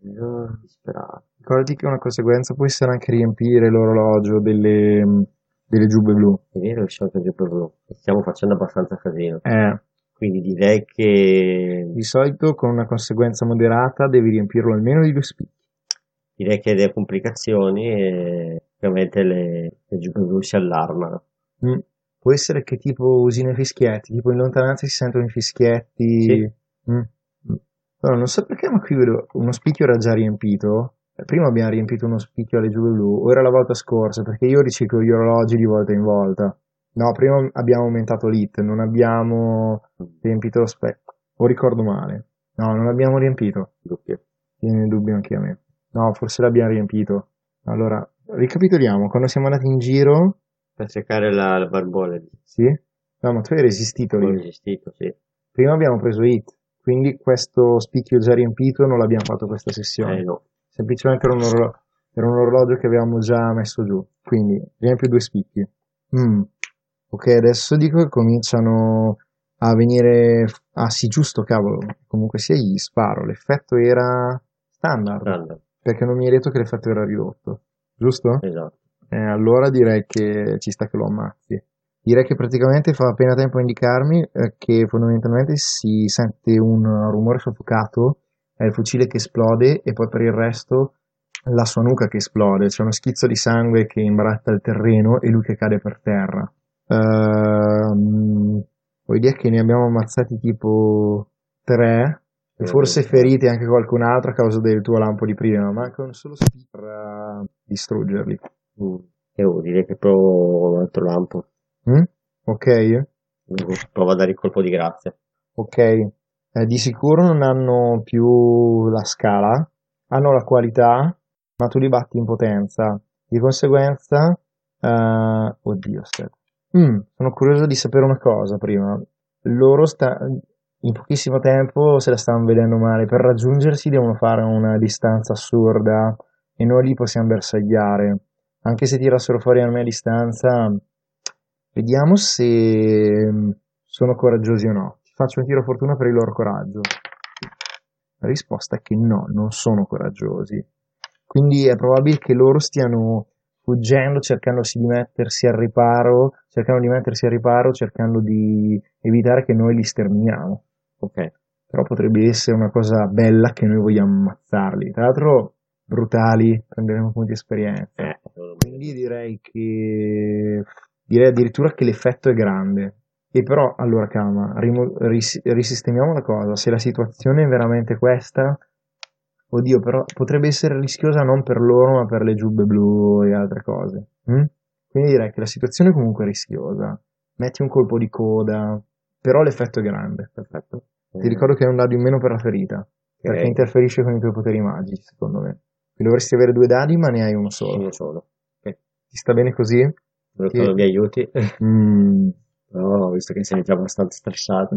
Disperato. Ricordati che una conseguenza può essere anche riempire l'orologio delle, delle giubbe blu. È vero che sono così per blu. Stiamo facendo abbastanza casino. Eh, Quindi direi che di solito con una conseguenza moderata devi riempirlo almeno di due spicchi. direi che le complicazioni e ovviamente le, le giubbe blu si allarmano. Mm. Può essere che tipo usino i fischietti, tipo in lontananza si sentono i fischietti. Sì. Mm. Allora, non so perché, ma qui vedo uno spicchio era già riempito. Eh, Prima abbiamo riempito uno spicchio alle blu, o era la volta scorsa, perché io riciclo gli orologi di volta in volta. No, prima abbiamo aumentato l'hit, non abbiamo riempito lo specchio. O ricordo male. No, non abbiamo riempito. Doppio. Viene in dubbio anche a me. No, forse l'abbiamo riempito. Allora, ricapitoliamo. Quando siamo andati in giro, Per cercare la, la barbone. sì? No, ma tu hai resistito Ho lì. resistito, sì. Prima abbiamo preso hit, quindi questo spicchio già riempito non l'abbiamo fatto questa sessione. Eh no. Semplicemente era un, orlo- era un orologio che avevamo già messo giù. Quindi riempio due spicchi. Mm. Ok, adesso dico che cominciano a venire. Ah, sì, giusto, cavolo. Comunque sia, gli sparo. L'effetto era standard. Standard. Perché non mi hai detto che l'effetto era ridotto. Giusto? Esatto. Eh, allora direi che ci sta che lo ammazzi. Direi che praticamente fa appena tempo a indicarmi eh, che fondamentalmente si sente un rumore soffocato, è il fucile che esplode e poi per il resto la sua nuca che esplode, c'è uno schizzo di sangue che imbratta il terreno e lui che cade per terra. Ehm, ho idea che ne abbiamo ammazzati tipo tre e forse feriti anche qualcun altro a causa del tuo lampo di prima, manca un solo spicchio per distruggerli. Mm. E oh, direi che provo un altro lampo. Mm? Ok? Provo a dare il colpo di grazia. Ok. Eh, di sicuro non hanno più la scala, hanno la qualità, ma tu li batti in potenza. Di conseguenza, eh, oddio. Mm, sono curioso di sapere una cosa prima. Loro sta, in pochissimo tempo se la stanno vedendo male. Per raggiungersi devono fare una distanza assurda e noi li possiamo bersagliare. Anche se tirassero fuori a mia distanza, vediamo se mm, sono coraggiosi o no. Ci faccio un tiro fortuna per il loro coraggio. La risposta è che no, non sono coraggiosi. Quindi è probabile che loro stiano fuggendo, cercandosi di mettersi al riparo, cercando di mettersi al riparo, cercando di evitare che noi li sterminiamo. Ok. Però potrebbe essere una cosa bella che noi vogliamo ammazzarli. Tra l'altro, brutali, prenderemo punti esperienza. Eh, Quindi direi che direi addirittura che l'effetto è grande. E però, allora, calma, rimo- ris- risistemiamo la cosa. Se la situazione è veramente questa, oddio, però potrebbe essere rischiosa non per loro, ma per le giubbe blu e altre cose. mm? Quindi direi che la situazione è comunque rischiosa. Metti un colpo di coda, però l'effetto è grande. Perfetto. Ti ricordo che è un dado in meno per la ferita, perché Ok. interferisce con i tuoi poteri magici, secondo me. Quindi dovresti avere due dadi, ma ne hai uno solo. Uno solo. Ok. Ti sta bene così? Volevo Sì. che mi aiuti. Mm, Però, visto che sei già abbastanza stressato.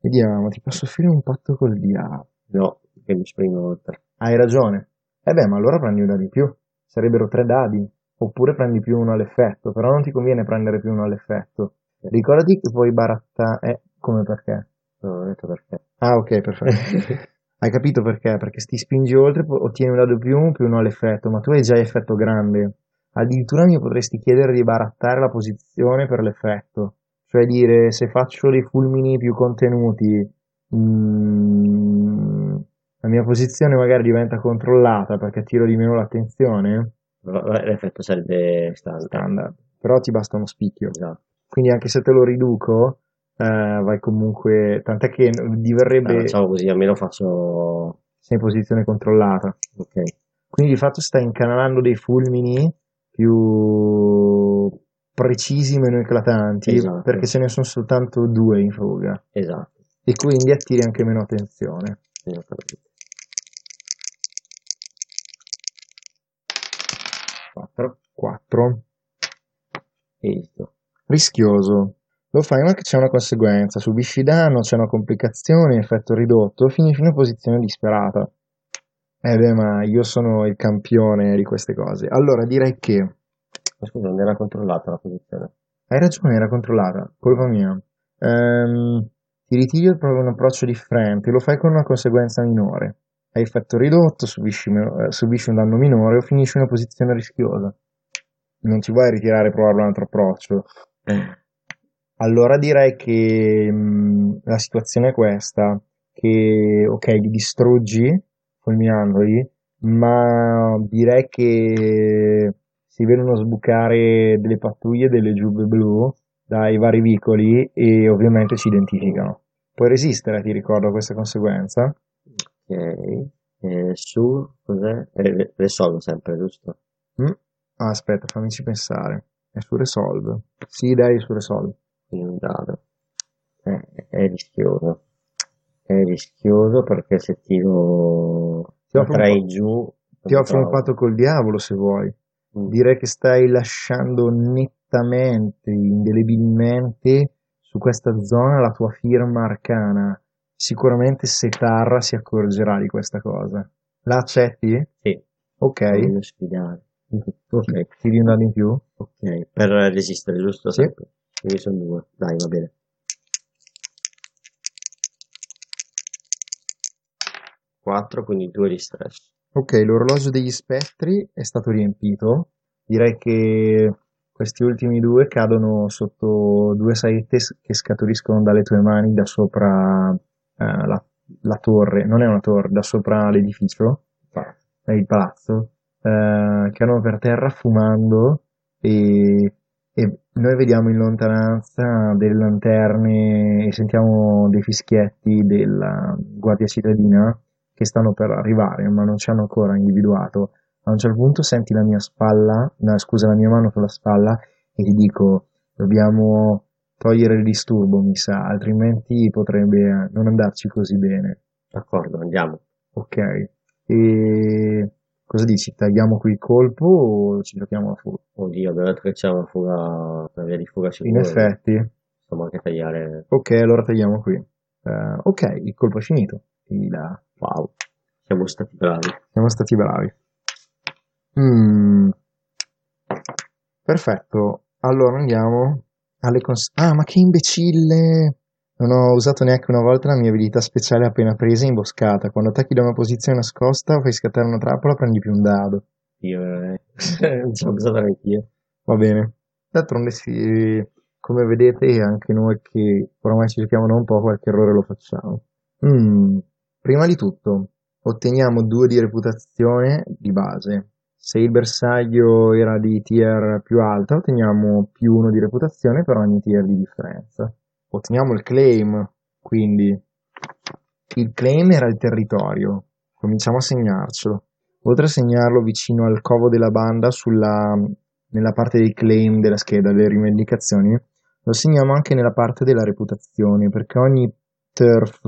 vediamo, ti posso offrire un patto col diavolo. No, che mi spremo oltre. Hai ragione. Eh beh, ma allora prendi un dado in più. Sarebbero tre dadi. Oppure prendi più uno all'effetto, però non ti conviene prendere più uno all'effetto. Ricordati che puoi barattare... Eh, come perché? Non ho detto perché. Ah, ok, perfetto. Hai capito perché? Perché se ti spingi oltre ottieni un dado più, più uno all'effetto, ma tu hai già effetto grande. Addirittura mi potresti chiedere di barattare la posizione per l'effetto. Cioè dire, se faccio dei fulmini più contenuti, mm, la mia posizione magari diventa controllata perché tiro di meno l'attenzione. L'effetto sarebbe standard. Standard. Però ti basta uno spicchio. Esatto. Quindi anche se te lo riduco, eh, vai comunque... Tant'è che diverrebbe... Ah, facciamo così, almeno faccio... sei in posizione controllata. Ok. Quindi di fatto stai incanalando dei fulmini più precisi, meno eclatanti, Esatto. perché ce ne sono soltanto due in fuga. Esatto. E quindi attiri anche meno attenzione. Esattamente. 4. 4. Visto. Rischioso. Lo fai ma che c'è una conseguenza. Subisci danno, c'è una complicazione, effetto ridotto, finisci in una posizione disperata. Eh beh, ma io sono il campione di queste cose. Allora direi che Ma scusa, non era controllata la posizione. Hai ragione, era controllata, colpa mia. Ehm, ti ritiri proprio un approccio differente, lo fai con una conseguenza minore. Hai effetto ridotto, subisci, eh, subisci un danno minore o finisci in una posizione rischiosa. Non ti vuoi ritirare e provare un altro approccio. Allora direi che mh, la situazione è questa, che ok, li distruggi fulminandoli, ma direi che si vedono sbucare delle pattuglie delle giubbe blu dai vari vicoli e ovviamente ci identificano. Puoi resistere, ti ricordo, a questa conseguenza? Ok. E su, cos'è? Eh, risolvo sempre, giusto? Mm? Ah, aspetta, fammici pensare. È su Resolve. Sì, dai, su Resolve. Quindi un dado. Eh, è rischioso. È rischioso perché se tiro Ti offro un 3 po'- in giù... Ti offro un patto col diavolo se vuoi. Mm. Direi che stai lasciando nettamente, indelebilmente su questa zona la tua firma arcana. Sicuramente Setarra si accorgerà di questa cosa. La accetti? Sì, Ok. voglio sfidare. Ok, Ti di un dado in più? ok. Per resistere, giusto? Sì. Sempre. Quindi sono due. Dai, va bene. 4, quindi 2 di stress. Ok, l'orologio degli spettri è stato riempito. Direi che questi ultimi due cadono sotto due saette che scaturiscono dalle tue mani da sopra eh, la, la torre, non è una torre, da sopra l'edificio, è il palazzo, eh, cadono per terra fumando e, e noi vediamo in lontananza delle lanterne e sentiamo dei fischietti della guardia cittadina che stanno per arrivare, ma non ci hanno ancora individuato. A un certo punto senti la mia spalla, no, scusa, la mia mano sulla spalla e ti dico, dobbiamo togliere il disturbo, mi sa, altrimenti potrebbe non andarci così bene. D'accordo, andiamo. Ok. E cosa dici? Tagliamo qui il colpo o ci giochiamo a fuga? Oddio, che c'è una fuga, una via di fuga In sicura. effetti. Possiamo anche tagliare. Ok, allora tagliamo qui. Eh, ok, il colpo è finito. Quindi là, Wow, siamo stati bravi. siamo stati bravi. Mm. Perfetto. Allora andiamo alle cons- Ah, ma che imbecille! Non ho usato neanche una volta la mia abilità speciale appena presa in imboscata. Quando attacchi da una posizione nascosta o fai scattare una trappola prendi più un dado. Io, eh, l'ho pensata neanch'io. Va bene. D'altronde sì, come vedete anche noi che ormai ci giochiamo da un po' qualche errore lo facciamo. Mm, prima di tutto, otteniamo 2 di reputazione di base. Se il bersaglio era di tier più alta, otteniamo più 1 di reputazione per ogni tier di differenza. Otteniamo il claim, quindi il claim era il territorio. Cominciamo a segnarcelo. Oltre a segnarlo vicino al covo della banda sulla, nella parte dei claim della scheda delle rivendicazioni, lo segniamo anche nella parte della reputazione, perché ogni turf,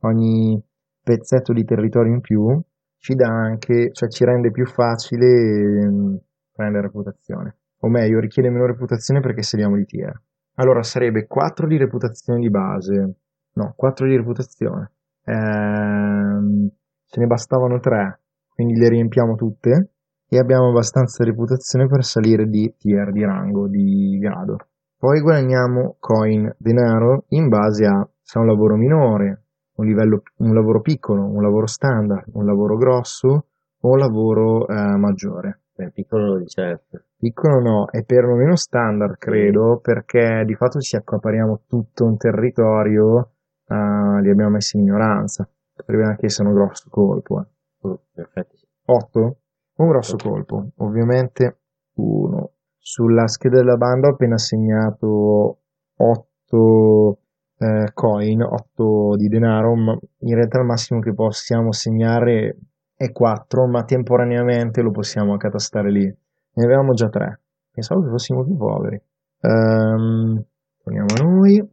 ogni pezzetto di territorio in più ci dà anche, cioè ci rende più facile ehm, prendere reputazione. O meglio, richiede meno reputazione perché saliamo di tier. Allora sarebbe 4 di reputazione di base. No, 4 di reputazione. Ehm, ce ne bastavano 3, quindi le riempiamo tutte e abbiamo abbastanza reputazione per salire di tier, di rango, di grado. Poi guadagniamo coin, denaro, in base a se è un lavoro minore, un, livello, un lavoro piccolo, un lavoro standard, un lavoro grosso o un lavoro eh, maggiore. Beh, piccolo di certo. Piccolo no, è perlomeno standard credo, perché di fatto ci accapariamo tutto un territorio, uh, li abbiamo messi in ignoranza. Potrebbe anche essere un grosso colpo. Eh. Effetti sì. 8? Un grosso colpo, ovviamente 1. Sulla scheda della banda ho appena segnato 8 eh, coin, 8 di denaro, ma in realtà il massimo che possiamo segnare è 4, ma temporaneamente lo possiamo accatastare lì. Ne avevamo già 3. Pensavo che fossimo più poveri. Um, torniamo a noi.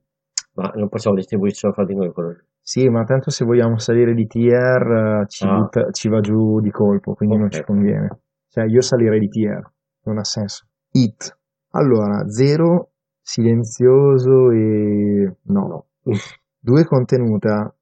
Ma non possiamo distribuircelo fra di noi quello. Sì, ma tanto se vogliamo salire di tier eh, ci, Ah. butta- ci va giù di colpo, quindi non Ok. ci conviene. Cioè, io salirei di tier, non ha senso. Hit. Allora, 0 silenzioso e no. 2 contenuta,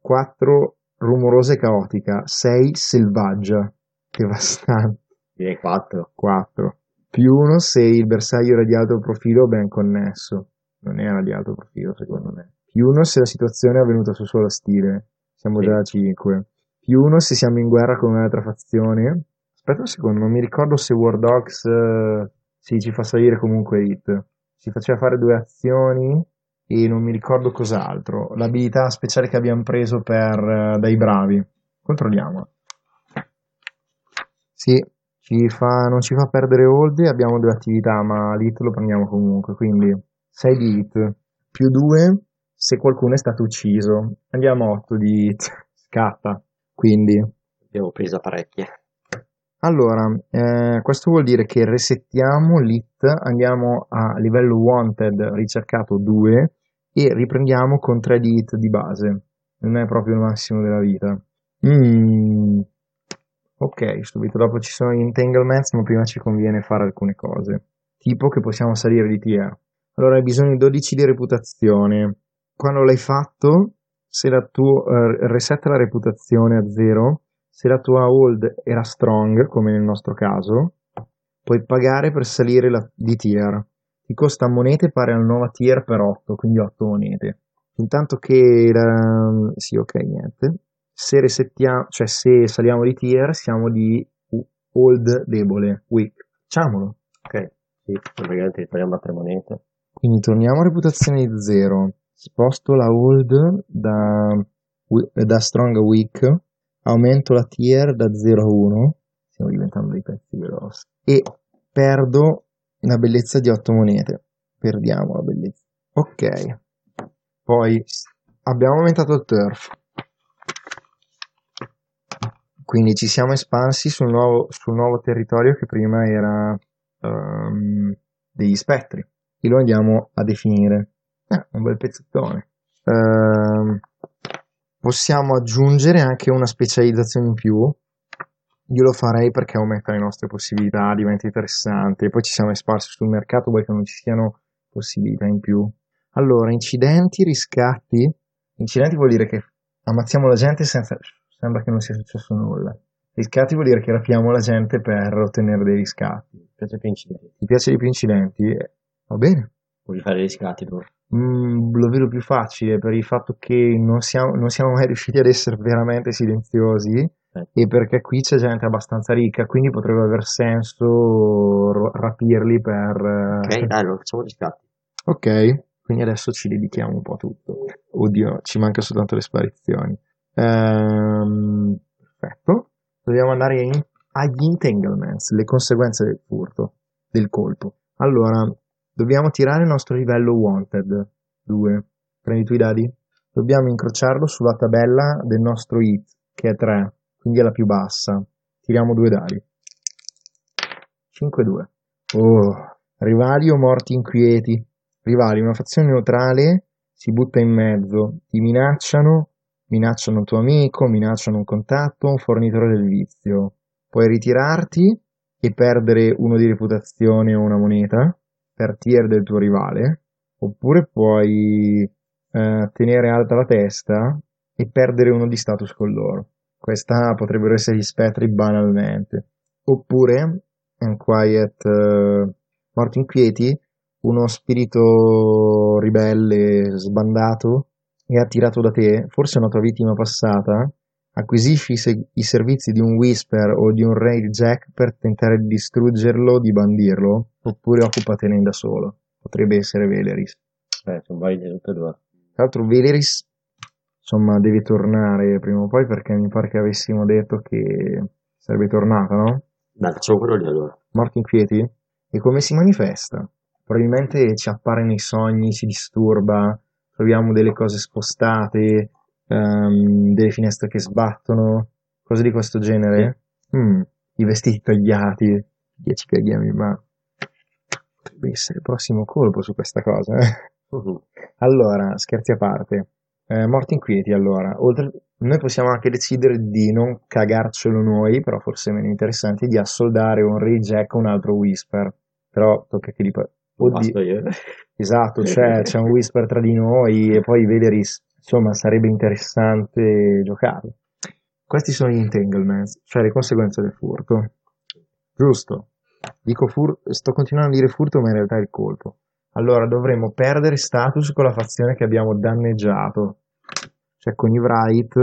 4 rumorosa e caotica, 6 selvaggia, devastante, Direi 4. 4. Più 1 se il bersaglio era di alto profilo ben connesso. Non era di alto profilo secondo me. Più 1 se la situazione è avvenuta su solo stile. Siamo Sì. già a 5. Più 1 se siamo in guerra con un'altra fazione. Aspetta un secondo, non mi ricordo se War Dogs eh, sì, ci fa salire comunque hit. Ci faceva fare due azioni e non mi ricordo cos'altro. L'abilità speciale che abbiamo preso per, eh, dai bravi. Controlliamo. Sì, ci fa, non ci fa perdere hold abbiamo due attività, ma l'hit lo prendiamo comunque, quindi 6 di hit, più 2 se qualcuno è stato ucciso. Andiamo a 8 di hit, scatta. Quindi, Abbiamo presa parecchie. Allora, eh, questo vuol dire che resettiamo l'hit, andiamo a livello wanted ricercato 2 e riprendiamo con 3 di hit di base. Non è proprio il massimo della vita. Mm. Ok, subito dopo ci sono gli entanglements, ma prima ci conviene fare alcune cose. Tipo che possiamo salire di tier. Allora hai bisogno di 12 di reputazione. Quando l'hai fatto, se la tua eh, resetta la reputazione a 0, se la tua hold era strong, come nel nostro caso, puoi pagare per salire la- di tier. Ti costa monete pari alla nuova tier per 8, quindi 8 monete. Intanto che la... sì, ok, niente. Se resettiamo, cioè se saliamo di tier, siamo di hold debole, weak. Facciamolo. Ok. Sì, praticamente riprendiamo a 3 monete. Quindi torniamo a reputazione di 0. Sposto la hold da, da strong a weak. Aumento la tier da 0 a 1. Stiamo diventando dei pezzi grossi. E perdo la bellezza di 8 monete. Perdiamo la bellezza. Ok. Poi abbiamo aumentato il turf. Quindi ci siamo espansi sul nuovo, sul nuovo territorio che prima era ehm, degli spettri. E lo andiamo a definire. Eh, un bel pezzettone. Ehm, possiamo aggiungere anche una specializzazione in più. Io lo farei perché aumenta le nostre possibilità, diventa interessante. Poi ci siamo esparsi sul mercato, vuoi che non ci siano possibilità in più. Allora, incidenti, riscatti. Incidenti vuol dire che ammazziamo la gente senza... sembra che non sia successo nulla. Riscatti vuol dire che rapiamo la gente per ottenere dei riscatti. Mi piace più incidenti. Ti piace di più incidenti? Eh, Va bene. Vuoi fare riscatti tu? Mm, lo vedo più facile per il fatto che non siamo, non siamo mai riusciti ad essere veramente silenziosi e perché qui c'è gente abbastanza ricca, quindi potrebbe aver senso ro- rapirli per... Ok, eh, dai, lo facciamo gli scatti. Ok, quindi adesso ci dedichiamo un po' a tutto. Oddio, ci manca soltanto le sparizioni. Ehm, perfetto. Dobbiamo andare in- agli entanglements, le conseguenze del furto, del colpo. Allora, dobbiamo tirare il nostro livello wanted. 2. Prendi tu i dadi? Dobbiamo incrociarlo sulla tabella del nostro hit, che è 3, quindi è la più bassa. Tiriamo due dadi. 5-2. Oh, rivali o morti inquieti? Rivali, una fazione neutrale si butta in mezzo, ti minacciano, minacciano un tuo amico, minacciano un contatto, un fornitore del vizio. Puoi ritirarti e perdere uno di reputazione o una moneta per tier del tuo rivale, oppure puoi eh, tenere alta la testa e perdere uno di status con loro. Questa potrebbero essere gli spettri banalmente. Oppure, Unquiet eh, Morti Inquieti, uno spirito ribelle sbandato e attirato da te, forse una tua vittima passata, acquisisci i, se- i servizi di un Whisper o di un Raid Jack per tentare di distruggerlo, di bandirlo, oppure occupatene da solo. Potrebbe essere Veleris. Eh, sono valide tutte e due. Tra l'altro Veleris, insomma, deve tornare prima o poi perché mi pare che avessimo detto che sarebbe tornata, no? Dai, facciamo quello lì allora. Morti inquieti? E come si manifesta? Probabilmente ci appare nei sogni, si disturba, troviamo delle cose spostate, ehm, delle finestre che sbattono, cose di questo genere. Mm, I vestiti tagliati, 10 kg, ma potrebbe essere il prossimo colpo su questa cosa. eh. Mhm. Allora, scherzi a parte. Eh, morti inquieti, allora. Oltre, noi possiamo anche decidere di non cagarcelo noi, però forse è meno interessante, di assoldare un Rejack o un altro Whisper. Però tocca che li... Oddio, esatto, cioè c'è un Whisper tra di noi e poi Veleris. Insomma, sarebbe interessante giocare. Questi sono gli entanglements, cioè le conseguenze del furto. Giusto. Fur- sto continuando a dire furto, ma in realtà è il colpo. Allora dovremmo perdere status con la fazione che abbiamo danneggiato. Cioè con i Wright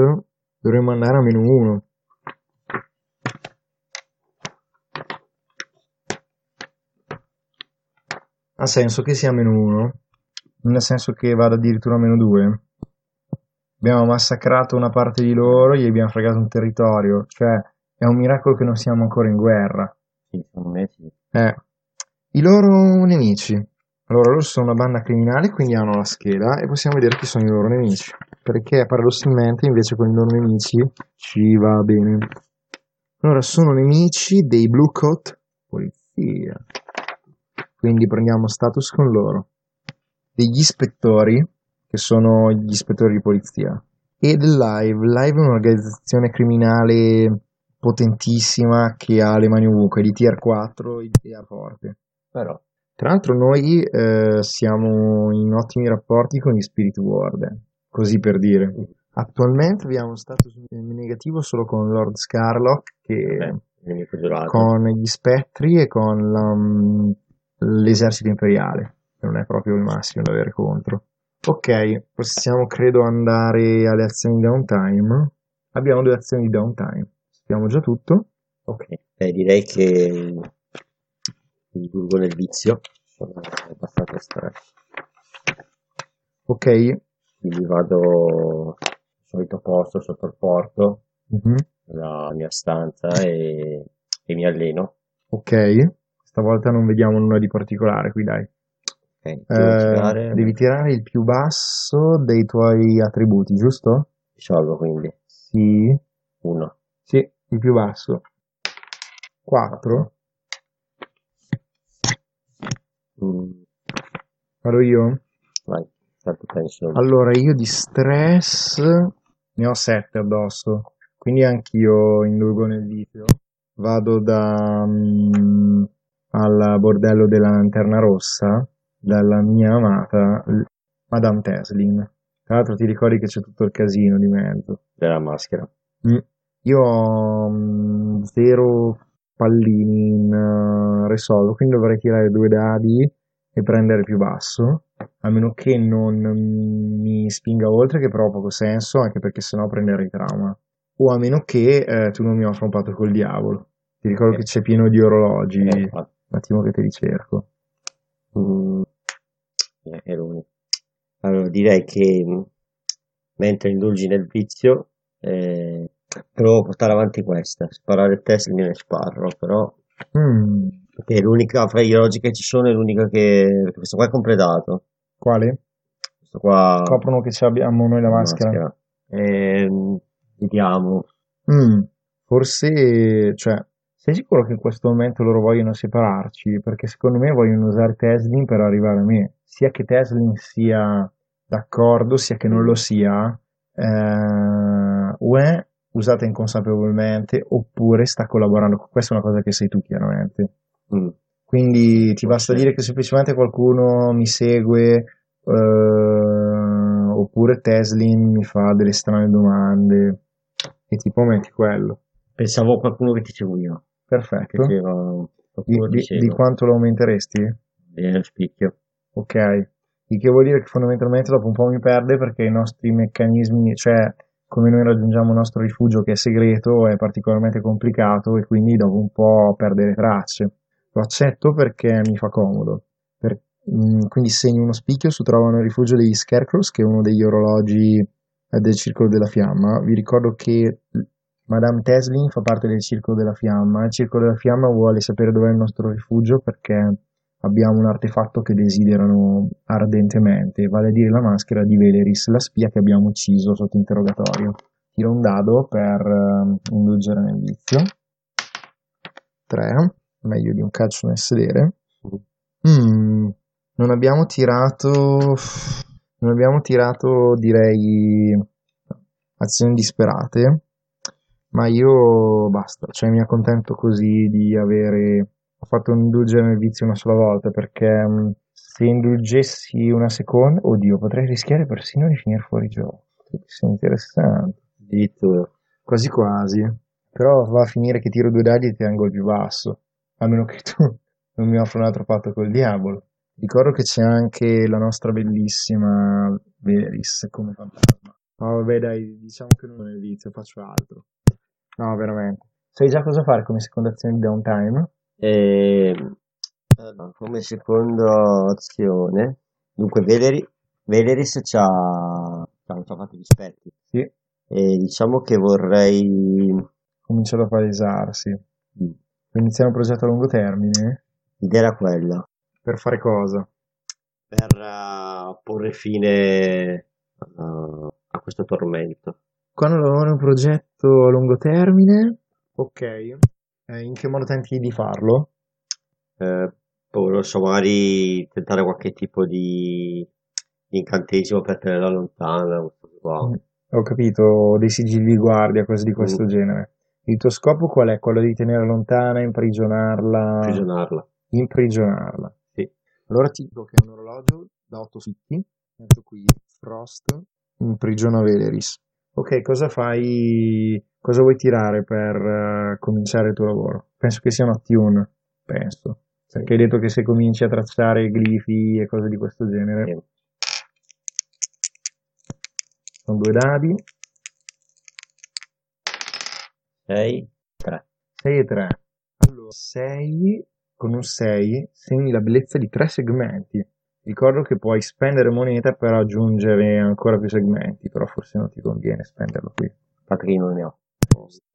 dovremmo andare a meno 1. Ha senso che sia meno 1? Nel senso che vada addirittura a meno 2? Abbiamo massacrato una parte di loro, gli abbiamo fregato un territorio. Cioè è un miracolo che non siamo ancora in guerra. Sì, secondo me sì. Eh, i loro nemici. Allora, loro sono una banda criminale, quindi hanno la scheda e possiamo vedere chi sono i loro nemici. Perché paradossalmente invece con i loro nemici ci va bene. Allora, sono nemici dei Blue Coat Polizia. Quindi prendiamo status con loro. Degli ispettori, che sono gli ispettori di polizia. E del Live. Live è un'organizzazione criminale potentissima che ha le mani ovunque, di tier 4 e a forte. Però, Tra l'altro noi eh, siamo in ottimi rapporti con gli Spirit Warden, così per dire. Attualmente abbiamo un status negativo solo con Lord Scarlock, che beh, con gli spettri e con la- mm, l'esercito imperiale, che non è proprio il massimo da avere contro. Ok, possiamo credo andare alle azioni di downtime. Abbiamo due azioni di downtime. Sappiamo già tutto. Ok, eh, direi che mi divulgo nel vizio. Sono abbastanza stress. Ok, Quindi vado al solito posto sotto il porto, mhm, nella mia stanza e, e mi alleno. ok. Stavolta non vediamo nulla di particolare qui, dai. Ok, devo Eh, tirare, devi tirare il più basso dei tuoi attributi, giusto? risolvo quindi. Sì. Uno. Sì, il più basso. 4. Mm, Vado io? vai, tanto penso. Allora, io di stress ne ho 7 addosso, quindi anch'io indulgo nel vizio. Vado da, mm, al bordello della Lanterna Rossa, dalla mia amata Madame Teslin. Tra l'altro ti ricordi che c'è tutto il casino di mezzo. della maschera. Mm. Io ho mm, zero pallini in eh, resolve, quindi dovrei tirare due dadi e prendere più basso, a meno che non mi spinga oltre, che però ha poco senso, anche perché sennò prenderei trauma. o a meno che eh, tu non mi offra un patto col diavolo. Ti ricordo Eh. che c'è pieno di orologi. Eh, Un attimo che te li cerco. Mm, eh, Allora, direi che mm, mentre indulgi nel vizio, eh, provo a portare avanti questa. Sparare il test me ne sparo, però Mm, perché è l'unica fra gli orologi che ci sono, è l'unica che questo qua è completato. quale? Questo qua Coprono che abbiamo noi la maschera. Ehm, vediamo. Mm, forse, cioè, sei sicuro che in questo momento loro vogliono separarci? Perché secondo me vogliono usare Teslin per arrivare a me. Sia che Teslin sia d'accordo, sia che non lo sia, eh, o è usata inconsapevolmente, oppure sta collaborando. Questa è una cosa che sei tu, chiaramente. Mm. Quindi ti basta dire che semplicemente qualcuno mi segue, eh, oppure Teslin mi fa delle strane domande e tipo metti quello. Pensavo a qualcuno che ti seguo io. Perfetto. Di, di- di quanto lo aumenteresti? Viene spicchio. Ok. Il che vuol dire che fondamentalmente dopo un po' mi perde perché i nostri meccanismi, cioè come noi raggiungiamo il nostro rifugio che è segreto, è particolarmente complicato e quindi dopo un po' perde le tracce. Lo accetto perché mi fa comodo. Per- mm, quindi segno uno spicchio su Trovano il rifugio degli Scarecrows, che è uno degli orologi del Circolo della Fiamma. Vi ricordo che Madame Teslin fa parte del Circolo della Fiamma. Il Circolo della Fiamma vuole sapere dov'è il nostro rifugio perché abbiamo un artefatto che desiderano ardentemente, vale a dire la maschera di Veleris, la spia che abbiamo ucciso sotto interrogatorio. Tiro un dado per eh, indulgere nel vizio. 3, meglio di un calcio nel sedere. Mm, non abbiamo tirato, non abbiamo tirato, direi, azioni disperate, ma io basta, cioè mi accontento così di avere, ho fatto un indulgere nel vizio una sola volta perché mm, se indulgessi una seconda, oddio, potrei rischiare persino di finire fuori gioco. Sì, interessante. Addirittura. Quasi quasi. Però va a finire che tiro due dadi e ti tengo il più basso. A meno che tu non mi offra un altro patto col diavolo. Ricordo che c'è anche la nostra bellissima Veris come fantasma. Ma vabbè dai, diciamo che non è il vizio, faccio altro. No, veramente. Sai già cosa fare come seconda azione di downtime? E, allora, come seconda azione, dunque Veleri, Veleris ci ha, fatto gli aspetti Sì, e diciamo che vorrei, comincia a palesarsi. Puoi iniziare un progetto a lungo termine? l'idea era quella, Per fare cosa? per eh, porre fine a, a questo tormento. Quando lavori un progetto a lungo termine, ok, eh, in che modo tenti di farlo? Eh, poi non so, magari tentare qualche tipo di, di incantesimo per tenerla lontana, qua. Mm, Ho capito, dei sigilli di guardia, cose di questo Mm. genere. Il tuo scopo qual è? Quello di tenerla lontana, imprigionarla? imprigionarla. Imprigionarla. Sì. Allora ti dico che è un orologio da 8 fitti, metto qui, Frost, imprigiona Veleris. Ok, cosa fai, cosa vuoi tirare per eh, cominciare il tuo lavoro? Penso che sia un attune, penso. Perché hai detto che se cominci a tracciare glifi e cose di questo genere, Sì. sono due dadi, 6, 3. 6 e 3. Allora, 6 con un 6 segni la bellezza di tre segmenti. Ricordo che puoi spendere moneta per aggiungere ancora più segmenti, però forse non ti conviene spenderlo qui. Infatti che io non ne ho.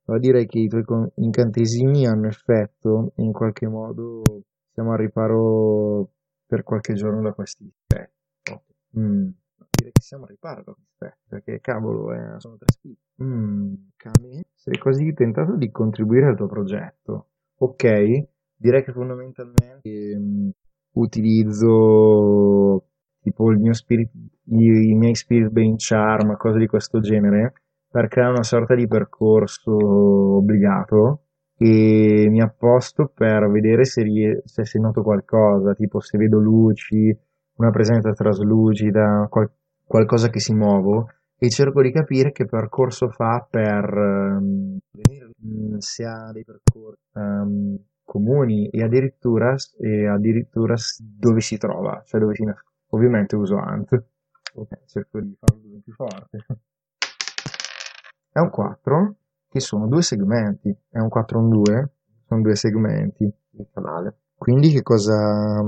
Allora direi che i tuoi incantesimi hanno effetto in qualche modo siamo al riparo per qualche giorno da questi difetti. Mm. Direi che siamo al riparo da questi difetti, perché cavolo, eh, sono tre sfide. Mm. Sei quasi tentato di contribuire al tuo progetto. Ok, direi che fondamentalmente ehm, utilizzo tipo il mio spirit, i, i miei spirit brain charm, cose di questo genere, per creare una sorta di percorso obbligato e mi apposto per vedere se, rie- se si noto qualcosa, tipo se vedo luci, una presenza traslucida, qual- qualcosa che si muovo e cerco di capire che percorso fa per mm, se ha dei percorsi ehm, comuni e addirittura, e addirittura dove si trova, cioè dove si nasconde. Ovviamente uso Ant. Ok, cerco di farlo più forte. È un 4. che sono due segmenti, è un 4 in 2, sono due segmenti. Il canale. Quindi che cosa,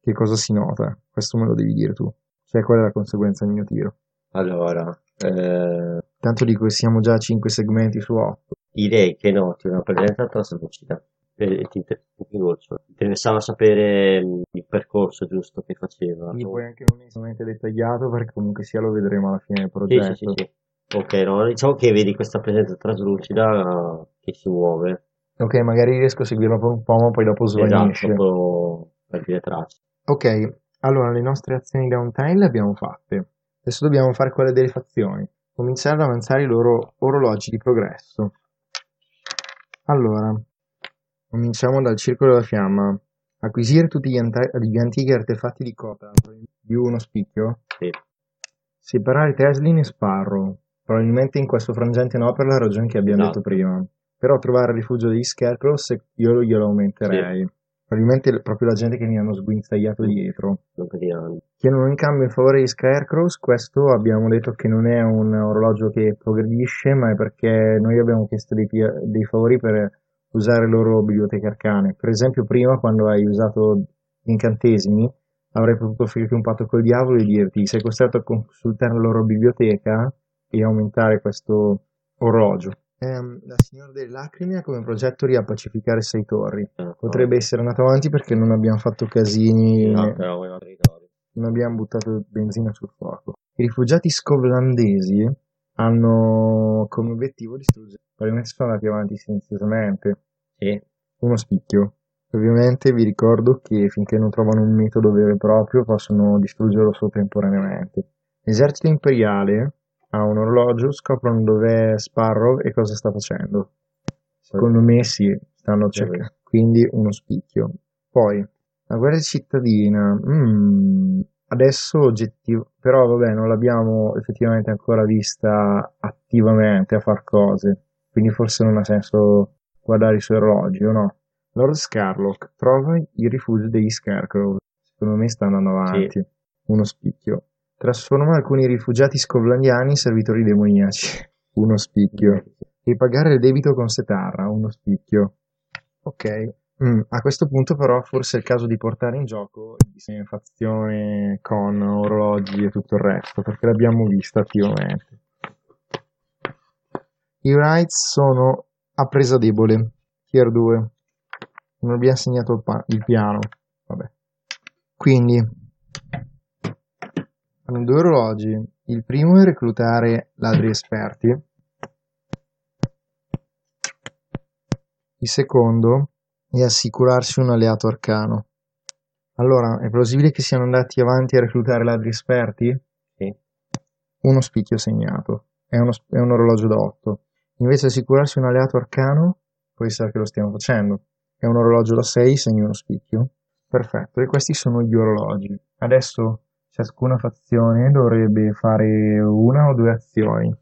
che cosa si nota? Questo me lo devi dire tu. Cioè, qual è la conseguenza del mio tiro? Allora, eh, Tanto dico che siamo già a 5 segmenti su 8. direi che noti una presenza traslucida. E ti, interessava sapere il percorso giusto che faceva. Quindi poi anche non estremamente dettagliato perché comunque sia lo vedremo alla fine del Sì, progetto. sì, sì, sì. Ok, no, diciamo che vedi questa presenza traslucida che si muove. Ok, magari riesco a seguirlo per un po', ma poi dopo Esatto, svanisce. proprio per dire tracce. Ok, allora le nostre azioni downtime le abbiamo fatte. Adesso dobbiamo fare quelle delle fazioni. Cominciare ad avanzare i loro orologi di progresso. Allora, cominciamo dal circolo della fiamma. Acquisire tutti gli, anta- gli antichi artefatti di Kota di uno spicchio. Sì. Separare Teslin e Sparrow. Probabilmente in questo frangente no per la ragione che abbiamo Esatto. detto prima. Però trovare il rifugio degli Scarecrows io glielo aumenterei. Probabilmente è proprio la gente che mi hanno sguinzagliato dietro. Chiedono in cambio in favore di Scarecrows, questo abbiamo detto che non è un orologio che progredisce, ma è perché noi abbiamo chiesto dei, dei favori per usare le loro biblioteche arcane. Per esempio, prima quando hai usato gli incantesimi, avrei potuto offrirti un patto col diavolo e dirti sei costretto a consultare la loro biblioteca e aumentare questo orologio. Ehm, la signora delle lacrime ha come progetto riappacificare sei torri. Eh, Potrebbe essere andato avanti perché non abbiamo fatto casini altri territori. non abbiamo buttato benzina sul fuoco. I rifugiati scotlandesi hanno come obiettivo distruggere. Probabilmente sono andati avanti silenziosamente. Sì, Uno spicchio. Ovviamente vi ricordo che finché non trovano un metodo vero e proprio possono distruggerlo solo temporaneamente. L'esercito imperiale ha un orologio, scoprono dov'è Sparrow e cosa sta facendo. Secondo me sì, stanno cercando. Quindi uno spicchio. Poi, la guerra cittadina. mm, adesso oggettivo. Però vabbè, non l'abbiamo effettivamente ancora vista attivamente a far cose. Quindi forse non ha senso guardare i suoi orologi, o no? Lord Scarlock trova il rifugio degli Scarecrow. Secondo me sta andando avanti. Uno spicchio. Trasforma alcuni rifugiati scovlandiani in servitori demoniaci. Uno spicchio. Ripagare il debito con Setarra. Uno spicchio. Ok. Mm, a questo punto però forse è il caso di portare in gioco il disegno di fazione con orologi e tutto il resto, perché l'abbiamo vista attivamente. I Wrights sono a presa debole. Tier 2. Non abbiamo segnato il, pa- il piano. Vabbè. Quindi hanno due orologi. Il primo è reclutare ladri esperti. Il secondo è assicurarsi un alleato arcano. Allora, è plausibile che siano andati avanti a reclutare ladri esperti? sì. Uno spicchio segnato. È, uno, è un orologio da 8. Invece assicurarsi un alleato arcano, può essere che lo stiamo facendo. È un orologio da 6, segni uno spicchio. Perfetto, e questi sono gli orologi. Adesso ciascuna fazione dovrebbe fare una o due azioni.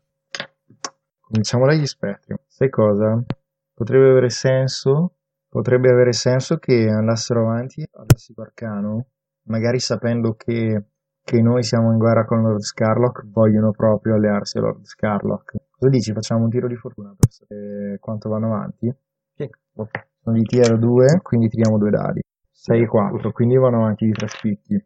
Cominciamo dagli spettri. Sai cosa? Potrebbe avere senso, potrebbe avere senso che andassero avanti all'assico arcano, magari sapendo che, che noi siamo in guerra con Lord Scarlock, vogliono proprio allearsi a Lord Scarlock. Cosa dici? Facciamo un tiro di fortuna per sapere quanto vanno avanti? Sì. Ok. Sono di tier 2, quindi tiriamo due dadi. 6 e 4, quindi vanno avanti di tre spicchi.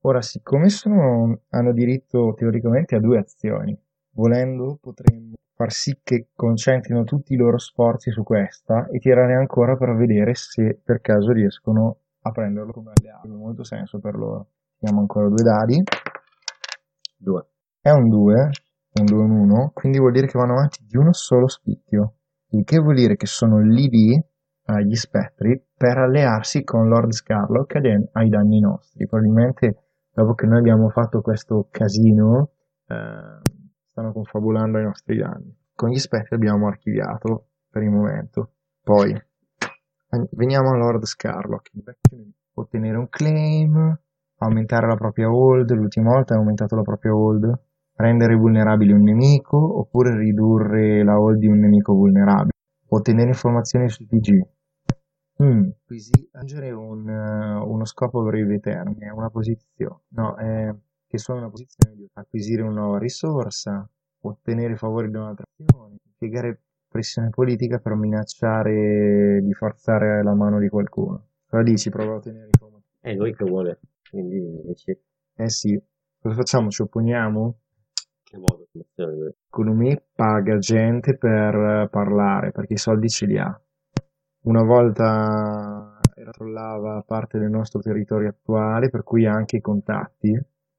Ora, siccome sono, hanno diritto teoricamente a due azioni, volendo potremmo far sì che concentrino tutti i loro sforzi su questa e tirare ancora per vedere se per caso riescono a prenderlo come alleato. Ha molto senso per loro. Tiriamo ancora due dadi. Due. È un 2, un 2 un 1, quindi vuol dire che vanno avanti di uno solo spicchio. Il che vuol dire che sono lì lì agli spettri per allearsi con Lord Scarlock ai danni nostri. Probabilmente dopo che noi abbiamo fatto questo casino eh, stanno confabulando ai nostri danni. Con gli spettri abbiamo archiviato per il momento. Poi veniamo a Lord Scarlock. Ottenere un claim, aumentare la propria hold, l'ultima volta ha aumentato la propria hold, rendere vulnerabile un nemico oppure ridurre la hold di un nemico vulnerabile, ottenere informazioni sul PG. Mm, quindi aggiungere un, eh, uno scopo a breve termine, una posizione, no, è che sono una posizione di acquisire una nuova risorsa, ottenere favori da un'altra azione, impiegare pressione politica per minacciare di forzare la mano di qualcuno. Cosa dici? Prova a ottenere informazioni. È lui che vuole, quindi sì. Eh sì, cosa facciamo? Ci opponiamo? Che modo? Secondo me paga gente per parlare, perché i soldi ce li ha. Una volta era trollava parte del nostro territorio attuale, per cui ha anche i contatti,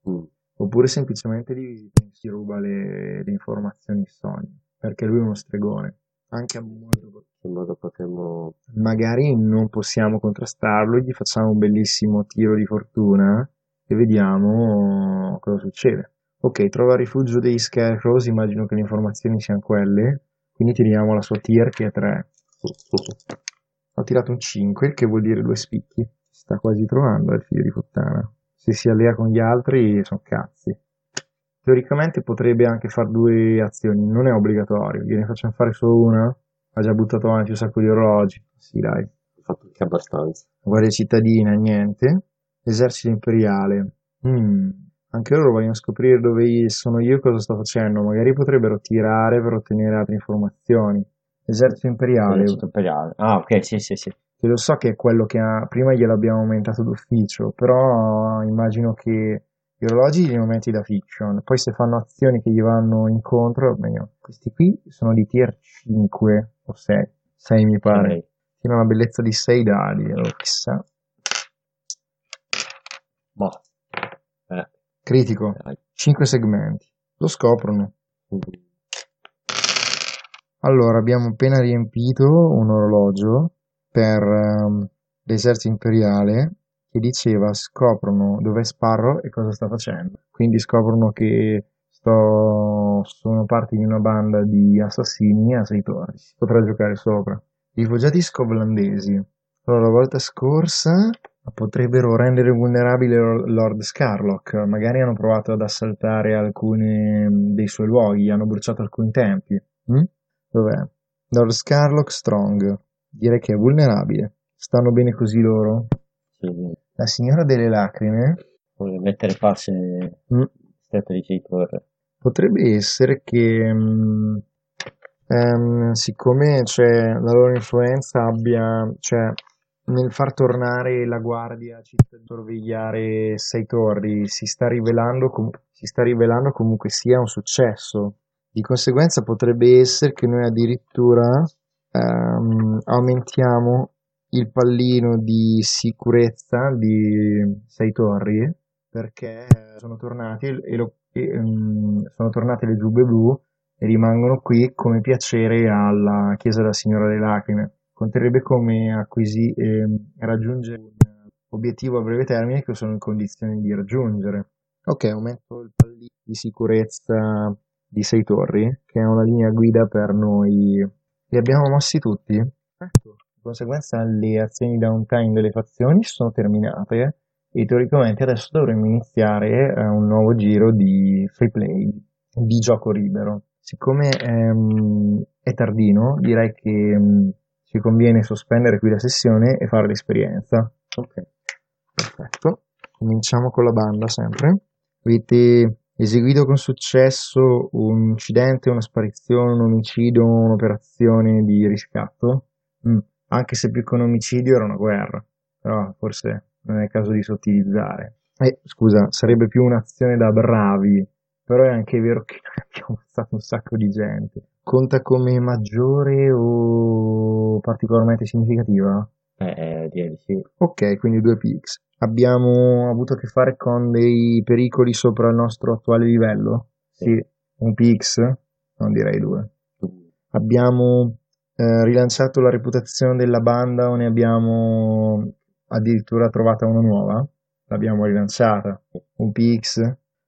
Mm. oppure semplicemente li visita e si ruba le, le informazioni sogno, perché lui è uno stregone. Anche a molto In modo potremmo... magari non possiamo contrastarlo, gli facciamo un bellissimo tiro di fortuna e vediamo cosa succede. Ok, trova il rifugio dei Scarecrows, immagino che le informazioni siano quelle, quindi tiriamo la sua tier che è 3. Ho tirato un 5, il che vuol dire due spicchi. Si sta quasi trovando il figlio di puttana. Se si allea con gli altri sono cazzi. Teoricamente potrebbe anche fare due azioni, non è obbligatorio, gliene facciamo fare solo una. Ha già buttato avanti un sacco di orologi. Sì, dai. Ho fatto anche abbastanza. Guardia cittadina, niente. Esercito imperiale. Mm. Anche loro vogliono scoprire dove sono io e cosa sto facendo. Magari potrebbero tirare per ottenere altre informazioni. Esercito imperiale. Esercito imperiale. Ah, ok, sì, sì, sì. Che lo so che è quello che ha, prima gliel'abbiamo aumentato d'ufficio, però immagino che gli orologi li aumenti da fiction. Poi se fanno azioni che gli vanno incontro, meglio. Questi qui sono di tier 5 o 6. 6 mi pare. Ok. Tiene una bellezza di 6 dadi, allora chissà. Ma... Eh, Critico. dai. 5 segmenti. Lo scoprono. Allora, abbiamo appena riempito un orologio per ehm, l'esercito imperiale che diceva scoprono dove Sparrow e cosa sta facendo. Quindi scoprono che sto, sono parte di una banda di assassini a sei torri. Si potrà giocare sopra. Rifugiati scovlandesi. Allora, la volta scorsa potrebbero rendere vulnerabile Lord Scarlock. Magari hanno provato ad assaltare alcuni dei suoi luoghi, hanno bruciato alcuni templi. Mm? Dov'è? Lord Scarlock Strong. Direi che è vulnerabile. Stanno bene così loro? Sì, La signora delle lacrime vuole mettere pace mm, stretta di torre. potrebbe essere che mm, ehm, siccome c'è la loro influenza abbia, cioè nel far tornare la guardia di sorvegliare sei torri si sta rivelando, com- si sta rivelando comunque sia un successo. Di conseguenza potrebbe essere che noi addirittura ehm, aumentiamo il pallino di sicurezza di sei torri perché sono tornati e lo- e, ehm, sono tornate le giubbe blu e rimangono qui come piacere alla chiesa della Signora delle Lacrime. Conterrebbe come acquisi, ehm, raggiungere un obiettivo a breve termine che sono in condizioni di raggiungere. Ok, aumento il pallino di sicurezza di sei torri, che è una linea guida per noi. Li abbiamo mossi tutti? Ecco. Di conseguenza le azioni downtime delle fazioni sono terminate e teoricamente adesso dovremmo iniziare eh, un nuovo giro di free play, di gioco libero. Siccome ehm, è tardino, direi che ehm, ci conviene sospendere qui la sessione e fare l'esperienza. Ok, perfetto. Cominciamo con la banda sempre. Avete eseguito con successo un incidente, una sparizione, un omicidio, un'operazione di riscatto? Mm, Anche se più che un omicidio era una guerra, però forse non è il caso di sottilizzare. Eh, scusa, sarebbe più un'azione da bravi, però è anche vero che abbiamo ammazzato un sacco di gente. Conta come maggiore o particolarmente significativa? Eh, direi di sì. Ok, quindi due pix. Abbiamo avuto a che fare con dei pericoli sopra il nostro attuale livello? Sì, un pix? Non direi due. Abbiamo eh, rilanciato la reputazione della banda o ne abbiamo addirittura trovata una nuova? L'abbiamo rilanciata. Un pix?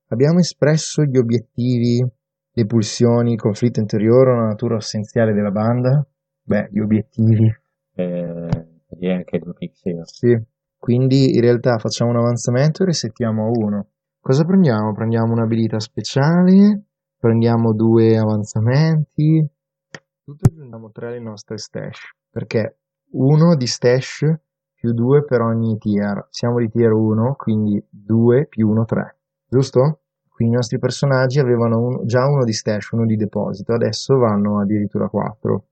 Abbiamo espresso gli obiettivi, le pulsioni, il conflitto interiore la natura essenziale della banda? Beh, gli obiettivi. Eh, direi anche due pixel. Sì, quindi in realtà facciamo un avanzamento e resettiamo a 1. Cosa prendiamo? Prendiamo un'abilità speciale, prendiamo due avanzamenti, tutto aggiungiamo 3 alle nostre stash, perché 1 di stash più 2 per ogni tier. Siamo di tier 1, quindi 2 più 1 3, giusto? Quindi i nostri personaggi avevano un- già uno di stash, uno di deposito, adesso vanno addirittura 4.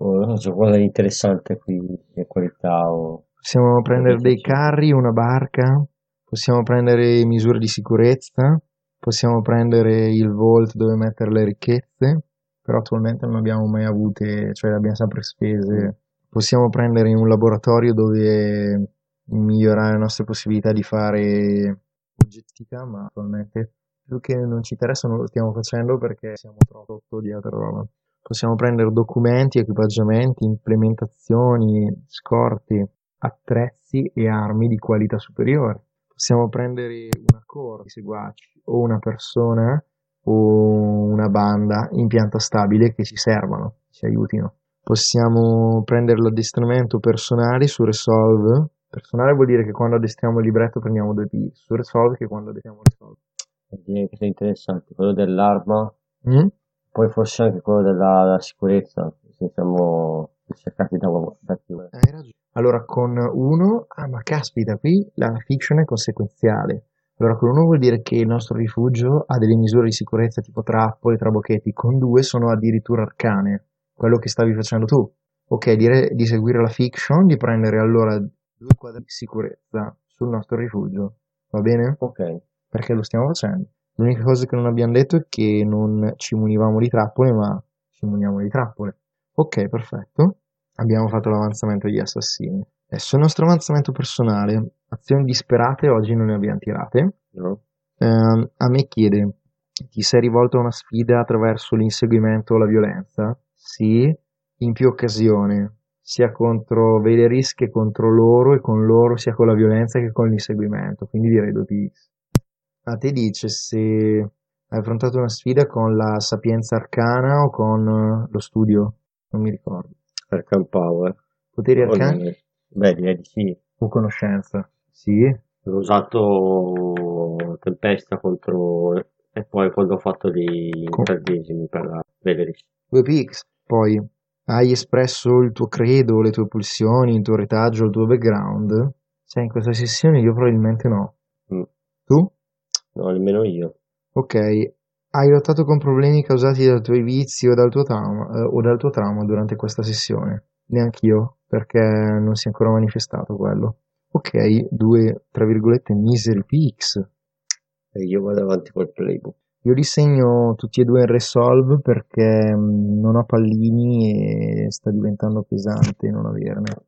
Non so, qualcosa di interessante qui, di qualità o... Possiamo prendere dei carri, una barca, possiamo prendere misure di sicurezza, possiamo prendere il vault dove mettere le ricchezze, però attualmente non abbiamo mai avute, cioè le abbiamo sempre spese. Possiamo prendere un laboratorio dove migliorare le nostre possibilità di fare oggettività, ma attualmente più che non ci interessa non lo stiamo facendo perché siamo troppo sotto di altra roba. Possiamo prendere documenti, equipaggiamenti, implementazioni, scorti, attrezzi e armi di qualità superiore. Possiamo prendere una core di seguaci o una persona o una banda in pianta stabile che ci servano, ci aiutino. Possiamo prendere l'addestramento personale su Resolve. Personale vuol dire che quando addestriamo il libretto prendiamo due P. Su Resolve che quando addestriamo Resolve. Direi che sono interessanti, quello dell'arma, Mm? Poi forse anche quello della, della sicurezza, siamo cercati da da. Hai ragione. Allora, con uno, ah, ma caspita, qui la fiction è conseguenziale. Allora, con uno vuol dire che il nostro rifugio ha delle misure di sicurezza tipo trappole, trabocchetti. Con due sono addirittura arcane, quello che stavi facendo tu. Ok, dire di seguire la fiction, di prendere allora due quadri di sicurezza sul nostro rifugio. Va bene? Ok, Perché lo stiamo facendo. L'unica cosa che non abbiamo detto è che non ci munivamo di trappole, ma ci muniamo di trappole. Ok, perfetto. Abbiamo fatto l'avanzamento degli assassini. Adesso il nostro avanzamento personale. Azioni disperate oggi non ne abbiamo tirate. no? Ehm, a me chiede, ti sei rivolto a una sfida attraverso l'inseguimento o la violenza? Sì, in più occasioni, sia contro Veleris che contro loro e con loro sia con la violenza che con l'inseguimento, quindi direi 2px. A te dice se hai affrontato una sfida con la sapienza arcana o con eh, lo studio, non mi ricordo. Arcan Power. Poteri arcani Beh, Beh, direi di sì. o conoscenza? Sì, Ho usato Tempesta contro... E poi quando ho fatto gli Co- incantesimi per la Veleris. 2px. Poi hai espresso il tuo credo, le tue pulsioni, il tuo retaggio, il tuo background? Sei in questa sessione? Io probabilmente no. Mm. Tu? No, nemmeno io. Ok. Hai lottato con problemi causati dai tuoi vizi o dal tuo trauma, eh, o dal tuo trauma durante questa sessione? Neanch'io, perché non si è ancora manifestato quello. Ok, due, tra virgolette, miseri pix. E io vado avanti col playbook. Io li segno tutti e due in Resolve perché mh, non ho pallini e sta diventando pesante non averne.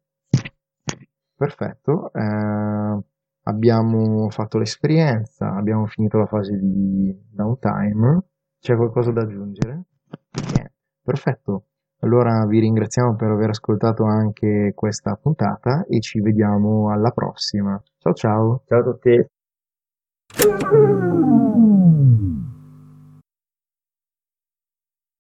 Perfetto, eh, abbiamo fatto l'esperienza, abbiamo finito la fase di downtime. C'è qualcosa da aggiungere? Niente. Perfetto. Allora vi ringraziamo per aver ascoltato anche questa puntata e ci vediamo alla prossima. Ciao ciao. Ciao a tutti.